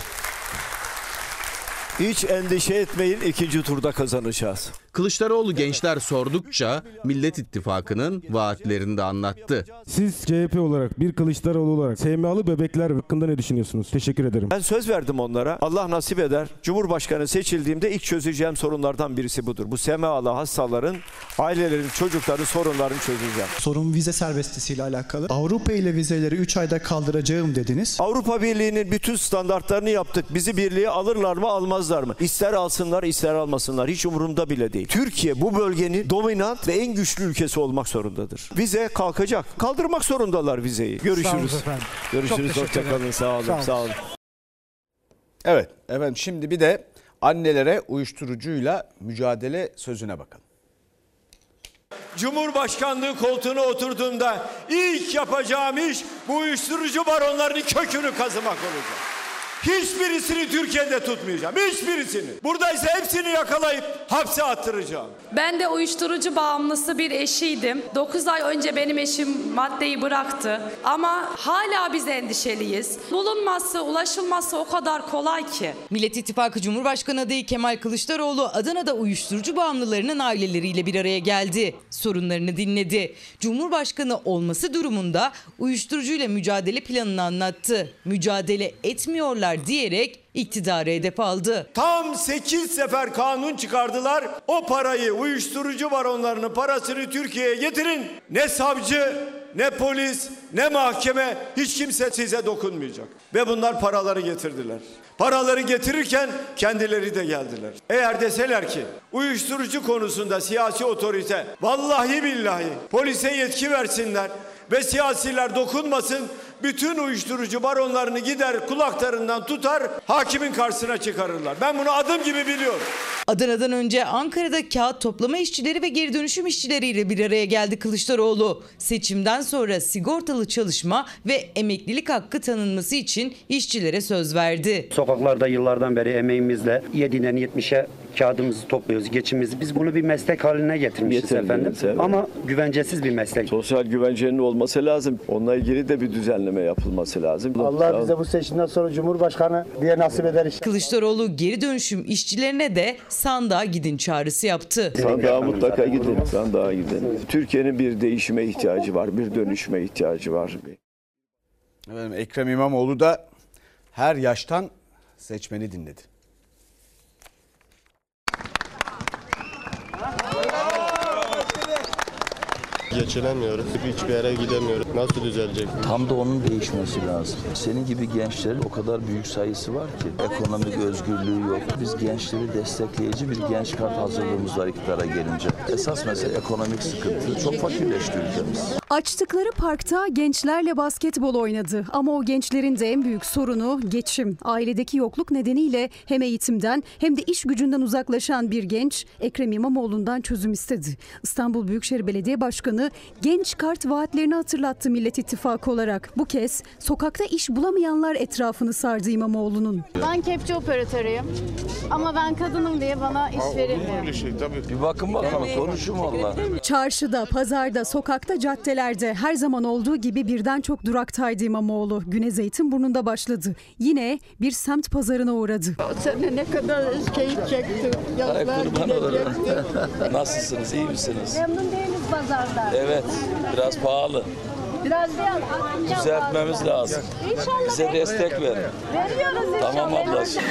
[SPEAKER 2] Hiç endişe etmeyin ikinci turda kazanacağız.
[SPEAKER 20] Kılıçdaroğlu gençler sordukça Millet İttifakı'nın vaatlerini de anlattı.
[SPEAKER 42] Siz CHP olarak, bir Kılıçdaroğlu olarak SMA'lı bebekler hakkında ne düşünüyorsunuz? Teşekkür ederim.
[SPEAKER 2] Ben söz verdim onlara. Allah nasip eder. Cumhurbaşkanı seçildiğimde ilk çözeceğim sorunlardan birisi budur. Bu SMA'lı hastaların, ailelerin, çocukların sorunlarını çözeceğim.
[SPEAKER 43] Sorun vize serbestisiyle alakalı. Avrupa ile vizeleri 3 ayda kaldıracağım dediniz.
[SPEAKER 2] Avrupa Birliği'nin bütün standartlarını yaptık. Bizi birliğe alırlar mı almazlar mı? İster alsınlar ister almasınlar. Hiç umurumda bile değil. Türkiye bu bölgenin dominant ve en güçlü ülkesi olmak zorundadır. Vize kalkacak. Kaldırmak zorundalar vizeyi.
[SPEAKER 41] Sağ olun
[SPEAKER 2] Görüşürüz.
[SPEAKER 41] efendim. Çok
[SPEAKER 2] Görüşürüz.
[SPEAKER 41] teşekkür
[SPEAKER 2] Hoşçakalın.
[SPEAKER 41] ederim.
[SPEAKER 2] Sağ olun.
[SPEAKER 41] Sağ olun.
[SPEAKER 2] Sağ olun.
[SPEAKER 1] Evet efendim şimdi bir de annelere uyuşturucuyla mücadele sözüne bakalım.
[SPEAKER 2] Cumhurbaşkanlığı koltuğuna oturduğumda ilk yapacağım iş bu uyuşturucu baronlarının kökünü kazımak olacak. Hiçbirisini Türkiye'de tutmayacağım. Hiçbirisini. Buradaysa hepsini yakalayıp hapse attıracağım.
[SPEAKER 44] Ben de uyuşturucu bağımlısı bir eşiydim. 9 ay önce benim eşim maddeyi bıraktı. Ama hala biz endişeliyiz. Bulunması, ulaşılması o kadar kolay ki.
[SPEAKER 45] Millet İttifakı Cumhurbaşkanı adayı Kemal Kılıçdaroğlu Adana'da uyuşturucu bağımlılarının aileleriyle bir araya geldi. Sorunlarını dinledi. Cumhurbaşkanı olması durumunda uyuşturucuyla mücadele planını anlattı. Mücadele etmiyorlar diyerek iktidarı hedef aldı.
[SPEAKER 2] Tam 8 sefer kanun çıkardılar. O parayı uyuşturucu baronlarının parasını Türkiye'ye getirin. Ne savcı, ne polis, ne mahkeme hiç kimse size dokunmayacak. Ve bunlar paraları getirdiler. Paraları getirirken kendileri de geldiler. Eğer deseler ki uyuşturucu konusunda siyasi otorite vallahi billahi polise yetki versinler ve siyasiler dokunmasın bütün uyuşturucu baronlarını gider kulaklarından tutar hakimin karşısına çıkarırlar. Ben bunu adım gibi biliyorum.
[SPEAKER 11] Adana'dan önce Ankara'da kağıt toplama işçileri ve geri dönüşüm işçileriyle bir araya geldi Kılıçdaroğlu. Seçimden sonra sigortalı çalışma ve emeklilik hakkı tanınması için işçilere söz verdi.
[SPEAKER 46] Sokaklarda yıllardan beri emeğimizle 7'den 70'e kağıdımızı topluyoruz, geçimimizi. Biz bunu bir meslek haline getirmişiz efendim. Ama güvencesiz bir meslek.
[SPEAKER 7] Sosyal güvencenin olması lazım. Onunla ilgili de bir düzenleme yapılması lazım.
[SPEAKER 47] Allah bize bu seçimden sonra Cumhurbaşkanı diye nasip eder inşallah.
[SPEAKER 11] Kılıçdaroğlu geri dönüşüm işçilerine de sandığa gidin çağrısı yaptı.
[SPEAKER 7] Sandığa mutlaka gidin. Sandığa gidin. Türkiye'nin bir değişime ihtiyacı var. Bir dönüşme ihtiyacı var.
[SPEAKER 1] Efendim, Ekrem İmamoğlu da her yaştan seçmeni dinledi.
[SPEAKER 48] Geçinemiyoruz. Hiçbir yere gidemiyoruz. Nasıl düzelecek?
[SPEAKER 4] Tam da onun değişmesi lazım. Senin gibi gençlerin o kadar büyük sayısı var ki ekonomik özgürlüğü yok. Biz gençleri destekleyici bir genç kart hazırlığımız var iktidara gelince. Esas mesele ekonomik sıkıntı. Çok fakirleşti ülkemiz.
[SPEAKER 49] Açtıkları parkta gençlerle basketbol oynadı. Ama o gençlerin de en büyük sorunu geçim. Ailedeki yokluk nedeniyle hem eğitimden hem de iş gücünden uzaklaşan bir genç Ekrem İmamoğlu'ndan çözüm istedi. İstanbul Büyükşehir Belediye Başkanı genç kart vaatlerini hatırlattı Millet İttifakı olarak. Bu kez sokakta iş bulamayanlar etrafını sardı İmamoğlu'nun.
[SPEAKER 50] Ben kepçe operatörüyüm. Ama ben kadınım diye bana iş verilmiyor.
[SPEAKER 48] şey tabii.
[SPEAKER 4] Bir bakın bakalım konuşun valla.
[SPEAKER 49] Çarşıda, pazarda, sokakta, caddelerde her zaman olduğu gibi birden çok duraktaydı İmamoğlu. Güne Zeytinburnu'nda başladı. Yine bir semt pazarına uğradı.
[SPEAKER 50] Seni ne kadar keyif çektim.
[SPEAKER 4] Ay kurban olurum. Nasılsınız iyi misiniz?
[SPEAKER 50] Memnun değiliz pazarda.
[SPEAKER 4] Evet biraz pahalı.
[SPEAKER 50] Biraz değil.
[SPEAKER 4] Düzeltmemiz lazım.
[SPEAKER 50] İnşallah.
[SPEAKER 4] Bize destek verin.
[SPEAKER 50] Veriyoruz inşallah.
[SPEAKER 4] Tamam ablacığım.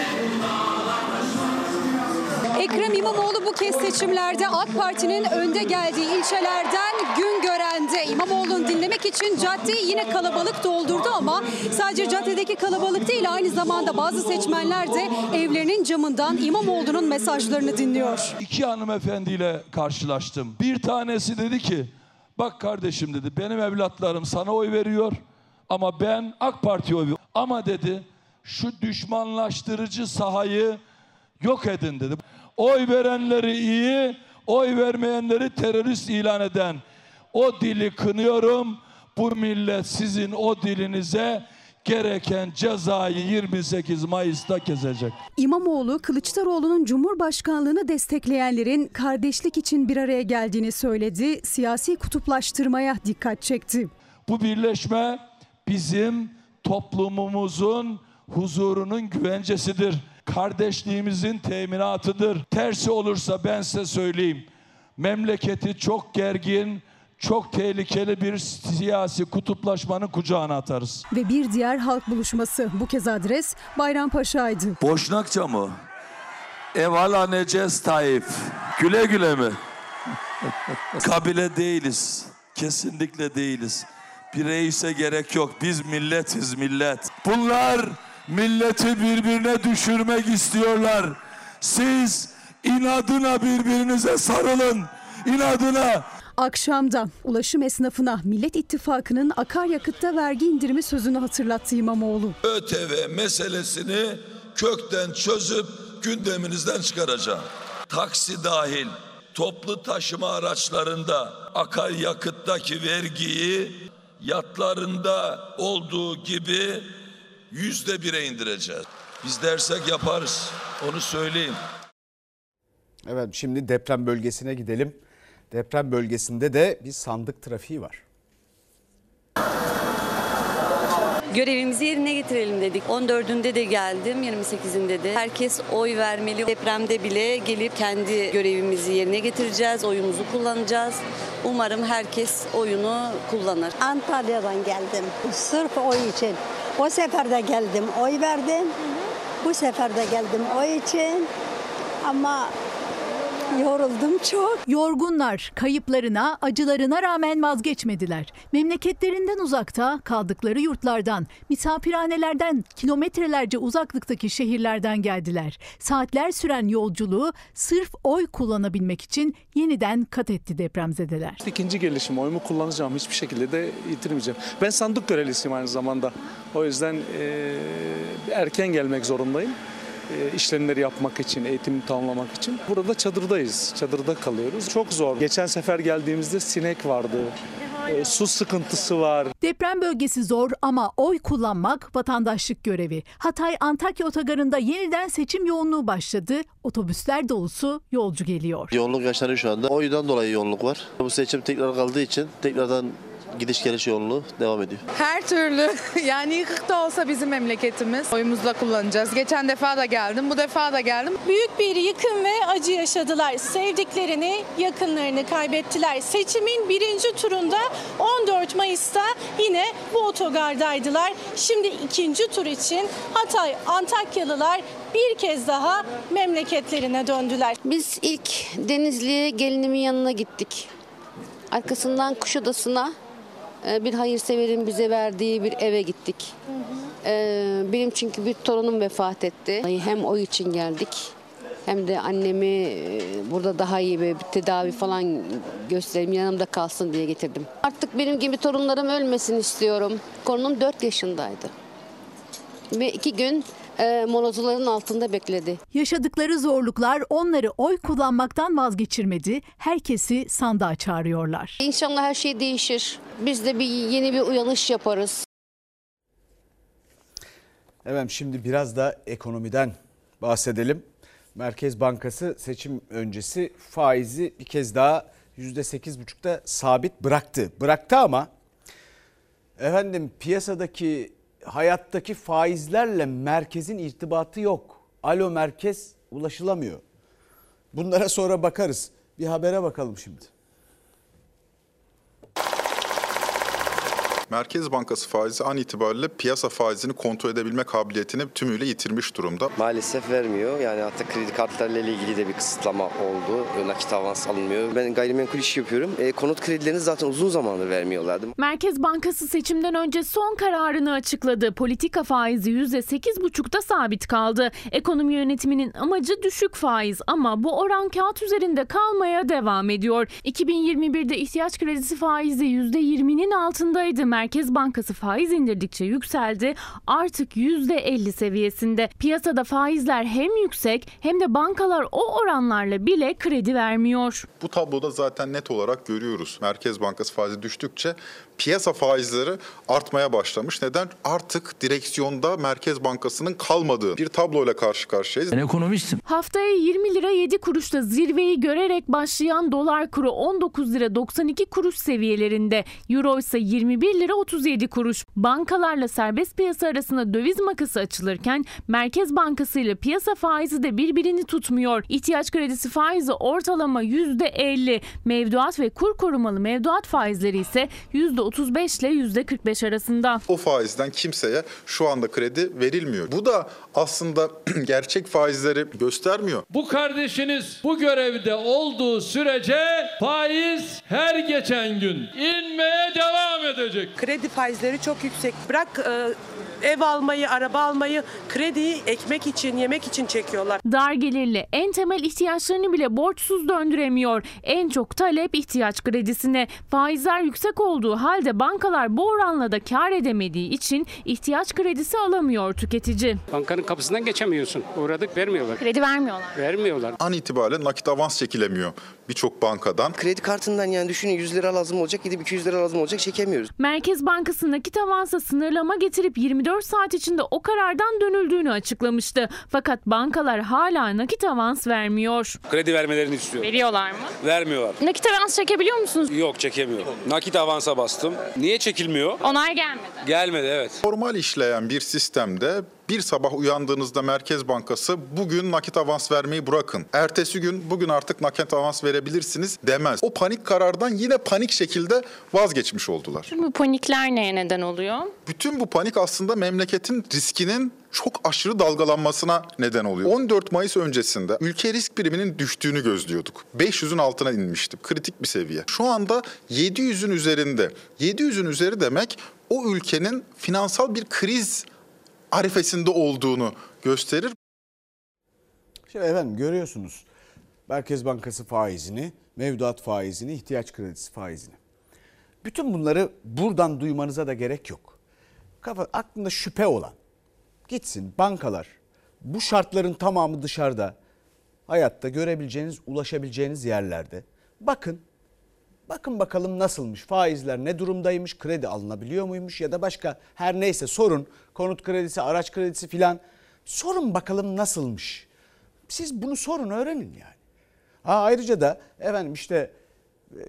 [SPEAKER 49] Ekrem İmamoğlu bu kez seçimlerde AK Parti'nin önde geldiği ilçelerden gün görendi. İmamoğlu'nu dinlemek için caddeyi yine kalabalık doldurdu ama sadece caddedeki kalabalık değil aynı zamanda bazı seçmenler de evlerinin camından İmamoğlu'nun mesajlarını dinliyor.
[SPEAKER 30] İki hanımefendiyle karşılaştım. Bir tanesi dedi ki bak kardeşim dedi benim evlatlarım sana oy veriyor ama ben AK Parti'ye oy veriyorum. Ama dedi şu düşmanlaştırıcı sahayı yok edin dedi. Oy verenleri iyi, oy vermeyenleri terörist ilan eden o dili kınıyorum. Bu millet sizin o dilinize gereken cezayı 28 Mayıs'ta kesecek.
[SPEAKER 49] İmamoğlu Kılıçdaroğlu'nun Cumhurbaşkanlığını destekleyenlerin kardeşlik için bir araya geldiğini söyledi. Siyasi kutuplaştırmaya dikkat çekti.
[SPEAKER 30] Bu birleşme bizim toplumumuzun huzurunun güvencesidir. Kardeşliğimizin teminatıdır. Tersi olursa ben size söyleyeyim. Memleketi çok gergin, çok tehlikeli bir siyasi kutuplaşmanın kucağına atarız.
[SPEAKER 49] Ve bir diğer halk buluşması. Bu kez adres Bayrampaşa'ydı.
[SPEAKER 30] Boşnakça mı? Evala necez Tayyip. Güle güle mi? Kabile değiliz. Kesinlikle değiliz. Bir reise gerek yok. Biz milletiz millet. Bunlar milleti birbirine düşürmek istiyorlar. Siz inadına birbirinize sarılın. İnadına.
[SPEAKER 49] Akşamda ulaşım esnafına Millet İttifakı'nın akaryakıtta vergi indirimi sözünü hatırlattı İmamoğlu.
[SPEAKER 30] ÖTV meselesini kökten çözüp gündeminizden çıkaracağım. Taksi dahil toplu taşıma araçlarında akaryakıttaki vergiyi yatlarında olduğu gibi yüzde bire indireceğiz. Biz dersek yaparız. Onu söyleyeyim.
[SPEAKER 1] Evet şimdi deprem bölgesine gidelim. Deprem bölgesinde de bir sandık trafiği var.
[SPEAKER 51] Görevimizi yerine getirelim dedik. 14'ünde de geldim, 28'inde de. Herkes oy vermeli. Depremde bile gelip kendi görevimizi yerine getireceğiz, oyumuzu kullanacağız. Umarım herkes oyunu kullanır.
[SPEAKER 52] Antalya'dan geldim. Sırf oy için. O sefer de geldim, oy verdim. Bu sefer de geldim oy için. Ama
[SPEAKER 53] Yoruldum çok.
[SPEAKER 54] Yorgunlar kayıplarına, acılarına rağmen vazgeçmediler. Memleketlerinden uzakta, kaldıkları yurtlardan, misafirhanelerden, kilometrelerce uzaklıktaki şehirlerden geldiler. Saatler süren yolculuğu sırf oy kullanabilmek için yeniden kat etti depremzedeler.
[SPEAKER 55] İkinci gelişim oyumu kullanacağım. Hiçbir şekilde de yitirmeyeceğim. Ben sandık görevlisiyim aynı zamanda. O yüzden e, erken gelmek zorundayım. E, işlemleri yapmak için, eğitimi tamamlamak için. Burada çadırdayız. Çadırda kalıyoruz. Çok zor. Geçen sefer geldiğimizde sinek vardı. E, su sıkıntısı var.
[SPEAKER 54] Deprem bölgesi zor ama oy kullanmak vatandaşlık görevi. Hatay Antakya otogarında yeniden seçim yoğunluğu başladı. Otobüsler dolusu yolcu geliyor.
[SPEAKER 56] Yoğunluk yaşanıyor şu anda. O yüzden dolayı yoğunluk var. Bu seçim tekrar kaldığı için tekrardan gidiş geliş yoğunluğu devam ediyor.
[SPEAKER 57] Her türlü yani yıkık da olsa bizim memleketimiz. Oyumuzla kullanacağız. Geçen defa da geldim, bu defa da geldim.
[SPEAKER 50] Büyük bir yıkım ve acı yaşadılar. Sevdiklerini, yakınlarını kaybettiler. Seçimin birinci turunda 14 Mayıs'ta yine bu otogardaydılar. Şimdi ikinci tur için Hatay Antakyalılar bir kez daha memleketlerine döndüler.
[SPEAKER 58] Biz ilk Denizli'ye gelinimin yanına gittik. Arkasından Kuşadası'na bir hayırseverin bize verdiği bir eve gittik. E, Benim çünkü bir torunum vefat etti. Hem o için geldik hem de annemi e, burada daha iyi bir tedavi falan göstereyim yanımda kalsın diye getirdim. Artık benim gibi torunlarım ölmesin istiyorum. Torunum 4 yaşındaydı. Ve iki gün e, molozuların altında bekledi.
[SPEAKER 54] Yaşadıkları zorluklar onları oy kullanmaktan vazgeçirmedi. Herkesi sandığa çağırıyorlar.
[SPEAKER 58] İnşallah her şey değişir. Biz de bir yeni bir uyanış yaparız.
[SPEAKER 1] Evet şimdi biraz da ekonomiden bahsedelim. Merkez Bankası seçim öncesi faizi bir kez daha %8,5'ta sabit bıraktı. Bıraktı ama efendim piyasadaki hayattaki faizlerle merkezin irtibatı yok. Alo merkez ulaşılamıyor. Bunlara sonra bakarız. Bir habere bakalım şimdi.
[SPEAKER 59] Merkez Bankası faizi an itibariyle piyasa faizini kontrol edebilme kabiliyetini tümüyle yitirmiş durumda.
[SPEAKER 60] Maalesef vermiyor. Yani hatta kredi kartlarıyla ilgili de bir kısıtlama oldu. Nakit avans alınmıyor. Ben gayrimenkul iş yapıyorum. E, konut kredilerini zaten uzun zamandır vermiyorlardı.
[SPEAKER 61] Merkez Bankası seçimden önce son kararını açıkladı. Politika faizi %8,5'ta sabit kaldı. Ekonomi yönetiminin amacı düşük faiz ama bu oran kağıt üzerinde kalmaya devam ediyor. 2021'de ihtiyaç kredisi faizi %20'nin altındaydı. Merkez Bankası faiz indirdikçe yükseldi. Artık %50 seviyesinde. Piyasada faizler hem yüksek hem de bankalar o oranlarla bile kredi vermiyor.
[SPEAKER 59] Bu tabloda zaten net olarak görüyoruz. Merkez Bankası faizi düştükçe piyasa faizleri artmaya başlamış. Neden? Artık direksiyonda Merkez Bankası'nın kalmadığı bir tabloyla karşı karşıyayız.
[SPEAKER 61] Ben ekonomistim. Haftaya 20 lira 7 kuruşta zirveyi görerek başlayan dolar kuru 19 lira 92 kuruş seviyelerinde. Euro ise 21 lira 37 kuruş. Bankalarla serbest piyasa arasında döviz makası açılırken Merkez Bankası ile piyasa faizi de birbirini tutmuyor. İhtiyaç kredisi faizi ortalama %50. Mevduat ve kur korumalı mevduat faizleri ise %35 ile %45 arasında.
[SPEAKER 59] O faizden kimseye şu anda kredi verilmiyor. Bu da aslında gerçek faizleri göstermiyor.
[SPEAKER 30] Bu kardeşiniz bu görevde olduğu sürece faiz her geçen gün inmeye devam edecek.
[SPEAKER 62] Kredi faizleri çok yüksek. Bırak e, ev almayı, araba almayı, krediyi ekmek için, yemek için çekiyorlar.
[SPEAKER 61] Dar gelirli en temel ihtiyaçlarını bile borçsuz döndüremiyor. En çok talep ihtiyaç kredisine. Faizler yüksek olduğu halde bankalar bu oranla da kar edemediği için ihtiyaç kredisi alamıyor tüketici.
[SPEAKER 63] Bankanın kapısından geçemiyorsun. Uğradık vermiyorlar.
[SPEAKER 61] Kredi vermiyorlar.
[SPEAKER 63] Vermiyorlar.
[SPEAKER 59] An itibariyle nakit avans çekilemiyor birçok bankadan.
[SPEAKER 60] Kredi kartından yani düşünün 100 lira lazım olacak, gidip 200 lira lazım olacak çekemiyoruz.
[SPEAKER 61] Merkez Bankası nakit avansa sınırlama getirip 24 saat içinde o karardan dönüldüğünü açıklamıştı. Fakat bankalar hala nakit avans vermiyor.
[SPEAKER 64] Kredi vermelerini istiyor.
[SPEAKER 61] Veriyorlar mı?
[SPEAKER 64] Vermiyorlar.
[SPEAKER 61] Nakit avans çekebiliyor musunuz?
[SPEAKER 64] Yok çekemiyor. Nakit avansa bastım. Niye çekilmiyor?
[SPEAKER 61] Onay gelmedi.
[SPEAKER 64] Gelmedi evet.
[SPEAKER 59] Formal işleyen bir sistemde Bir sabah uyandığınızda Merkez Bankası bugün nakit avans vermeyi bırakın. Ertesi gün bugün artık nakit avans verebilirsiniz demez. O panik karardan yine panik şekilde vazgeçmiş oldular.
[SPEAKER 61] Bu panikler neye neden oluyor?
[SPEAKER 59] Bütün bu panik aslında memleketin riskinin çok aşırı dalgalanmasına neden oluyor. 14 Mayıs öncesinde ülke risk priminin düştüğünü gözlüyorduk. 500'ün altına inmişti. Kritik bir seviye. Şu anda 700'ün üzerinde. 700'ün üzeri demek o ülkenin finansal bir kriz arifesinde olduğunu gösterir.
[SPEAKER 1] Şimdi efendim görüyorsunuz Merkez Bankası faizini, mevduat faizini, ihtiyaç kredisi faizini. Bütün bunları buradan duymanıza da gerek yok. Kafa aklında şüphe olan gitsin bankalar bu şartların tamamı dışarıda hayatta görebileceğiniz, ulaşabileceğiniz yerlerde. Bakın Bakın bakalım nasılmış, faizler ne durumdaymış, kredi alınabiliyor muymuş ya da başka her neyse sorun. Konut kredisi, araç kredisi filan sorun bakalım nasılmış. Siz bunu sorun öğrenin yani. Ha, ayrıca da efendim işte e,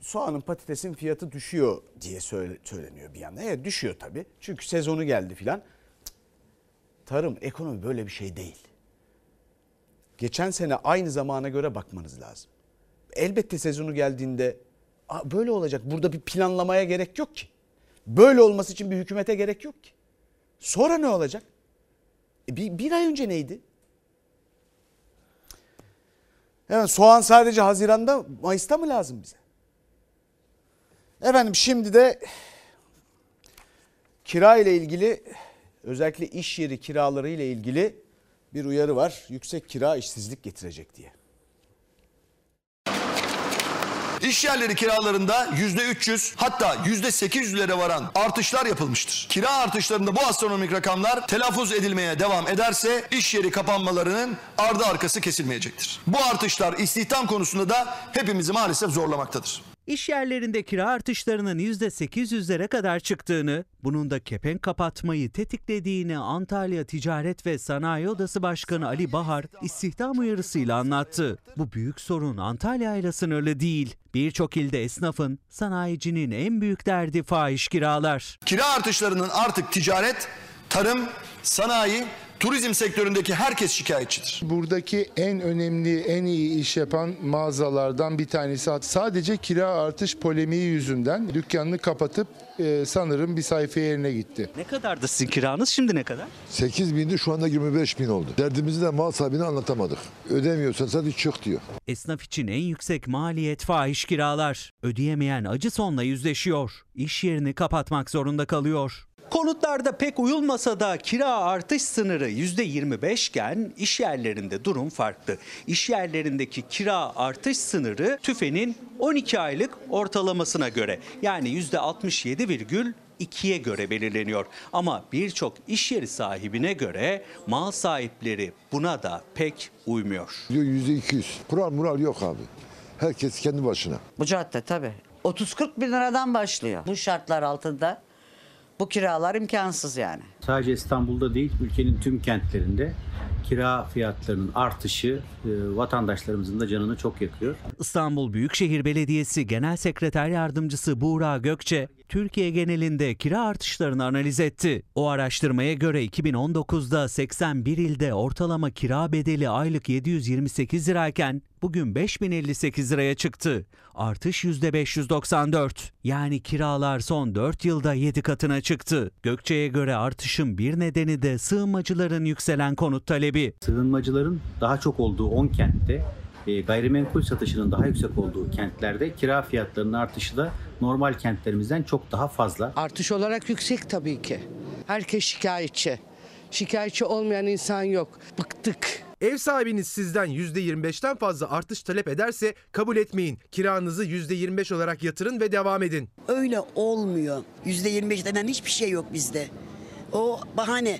[SPEAKER 1] soğanın patatesin fiyatı düşüyor diye söyle, söyleniyor bir yandan. Evet düşüyor tabii çünkü sezonu geldi filan. Tarım, ekonomi böyle bir şey değil. Geçen sene aynı zamana göre bakmanız lazım elbette sezonu geldiğinde böyle olacak. Burada bir planlamaya gerek yok ki. Böyle olması için bir hükümete gerek yok ki. Sonra ne olacak? E bir, bir ay önce neydi? Hemen soğan sadece Haziran'da, Mayıs'ta mı lazım bize? Efendim şimdi de kira ile ilgili özellikle iş yeri kiraları ile ilgili bir uyarı var. Yüksek kira işsizlik getirecek diye.
[SPEAKER 65] İş yerleri kiralarında %300 hatta %800'lere varan artışlar yapılmıştır. Kira artışlarında bu astronomik rakamlar telaffuz edilmeye devam ederse iş yeri kapanmalarının ardı arkası kesilmeyecektir. Bu artışlar istihdam konusunda da hepimizi maalesef zorlamaktadır.
[SPEAKER 66] İş yerlerinde kira artışlarının %800'lere kadar çıktığını, bunun da kepenk kapatmayı tetiklediğini Antalya Ticaret ve Sanayi Odası Başkanı Ali Bahar istihdam uyarısıyla anlattı. Bu büyük sorun Antalya ile sınırlı değil. Birçok ilde esnafın, sanayicinin en büyük derdi fahiş kiralar.
[SPEAKER 65] Kira artışlarının artık ticaret, tarım, sanayi turizm sektöründeki herkes şikayetçidir.
[SPEAKER 67] Buradaki en önemli, en iyi iş yapan mağazalardan bir tanesi sadece kira artış polemiği yüzünden dükkanını kapatıp e, sanırım bir sayfa yerine gitti.
[SPEAKER 66] Ne kadardı sizin kiranız şimdi ne kadar?
[SPEAKER 48] 8 bindi şu anda 25 bin oldu. Derdimizi de mal sahibine anlatamadık. Ödemiyorsan sadece çık diyor.
[SPEAKER 66] Esnaf için en yüksek maliyet fahiş kiralar. Ödeyemeyen acı sonla yüzleşiyor. İş yerini kapatmak zorunda kalıyor. Konutlarda pek uyulmasa da kira artış sınırı %25 iken iş yerlerinde durum farklı. İş yerlerindeki kira artış sınırı TÜFE'nin 12 aylık ortalamasına göre yani %67,2'ye göre belirleniyor. Ama birçok iş yeri sahibine göre mal sahipleri buna da pek uymuyor.
[SPEAKER 48] Diyor %200. Kural mural yok abi. Herkes kendi başına.
[SPEAKER 68] Bu cadde tabii. 30-40 bin liradan başlıyor. Bu şartlar altında bu kiralar imkansız yani.
[SPEAKER 69] Sadece İstanbul'da değil, ülkenin tüm kentlerinde kira fiyatlarının artışı e, vatandaşlarımızın da canını çok yakıyor.
[SPEAKER 66] İstanbul Büyükşehir Belediyesi Genel Sekreter Yardımcısı Buğra Gökçe, Türkiye genelinde kira artışlarını analiz etti. O araştırmaya göre 2019'da 81 ilde ortalama kira bedeli aylık 728 lirayken bugün 5058 liraya çıktı. Artış %594. Yani kiralar son 4 yılda 7 katına çıktı. Gökçe'ye göre artışın bir nedeni de sığınmacıların yükselen konut talebi.
[SPEAKER 69] Sığınmacıların daha çok olduğu 10 kentte gayrimenkul satışının daha yüksek olduğu kentlerde kira fiyatlarının artışı da normal kentlerimizden çok daha fazla.
[SPEAKER 70] Artış olarak yüksek tabii ki. Herkes şikayetçi. Şikayetçi olmayan insan yok. Bıktık.
[SPEAKER 71] Ev sahibiniz sizden %25'ten fazla artış talep ederse kabul etmeyin. Kiranızı %25 olarak yatırın ve devam edin.
[SPEAKER 72] Öyle olmuyor. %25 denen hiçbir şey yok bizde. O bahane.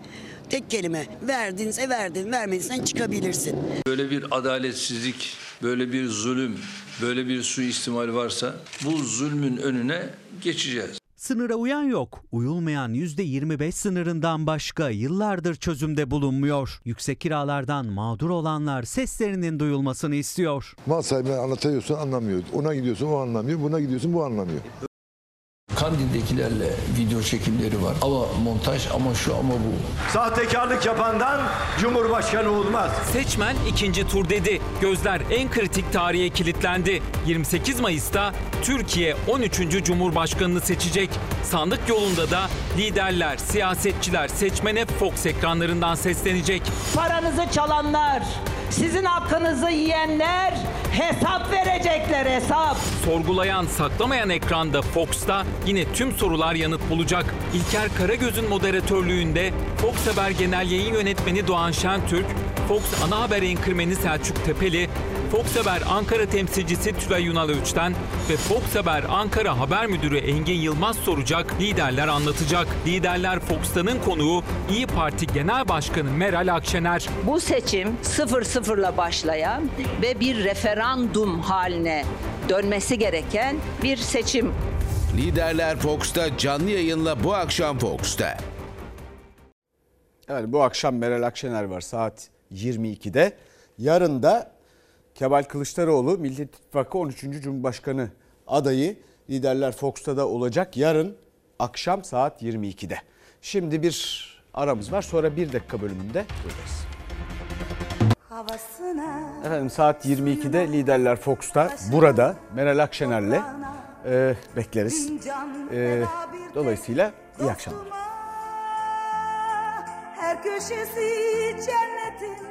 [SPEAKER 72] Tek kelime verdinse verdin, vermediysen çıkabilirsin.
[SPEAKER 73] Böyle bir adaletsizlik, böyle bir zulüm, böyle bir suistimal varsa bu zulmün önüne geçeceğiz.
[SPEAKER 66] Sınıra uyan yok. Uyulmayan %25 sınırından başka yıllardır çözümde bulunmuyor. Yüksek kiralardan mağdur olanlar seslerinin duyulmasını istiyor.
[SPEAKER 48] Mal sahibine anlatıyorsun anlamıyor. Ona gidiyorsun o anlamıyor. Buna gidiyorsun bu anlamıyor.
[SPEAKER 74] Kandil'dekilerle video çekimleri var. Ama montaj ama şu ama bu.
[SPEAKER 75] Sahtekarlık yapandan Cumhurbaşkanı olmaz.
[SPEAKER 76] Seçmen ikinci tur dedi. Gözler en kritik tarihe kilitlendi. 28 Mayıs'ta Türkiye 13. Cumhurbaşkanını seçecek. Sandık yolunda da liderler, siyasetçiler seçmene Fox ekranlarından seslenecek.
[SPEAKER 77] Paranızı çalanlar, sizin hakkınızı yiyenler hesap verecekler hesap.
[SPEAKER 76] Sorgulayan, saklamayan ekranda Fox'ta yine tüm sorular yanıt bulacak. İlker Karagöz'ün moderatörlüğünde Fox Haber Genel Yayın Yönetmeni Doğan Şentürk, Fox Ana Haber Enkırmeni Selçuk Tepeli, Fox Haber Ankara temsilcisi Tülay Yunal Öç'ten ve Fox Haber Ankara Haber Müdürü Engin Yılmaz soracak, liderler anlatacak. Liderler Fox'tanın konuğu İyi Parti Genel Başkanı Meral Akşener.
[SPEAKER 78] Bu seçim 0-0'la başlayan ve bir referandum haline dönmesi gereken bir seçim.
[SPEAKER 79] Liderler Fox'ta canlı yayınla bu akşam Fox'ta.
[SPEAKER 1] Evet bu akşam Meral Akşener var saat 22'de. Yarın da Kemal Kılıçdaroğlu Milli İttifakı 13. Cumhurbaşkanı adayı liderler Fox'ta da olacak. Yarın akşam saat 22'de. Şimdi bir aramız var sonra bir dakika bölümünde buradayız. Efendim saat 22'de liderler Fox'ta burada Meral Akşener'le e, bekleriz. E, dolayısıyla iyi akşamlar.
[SPEAKER 80] Her köşesi cennetin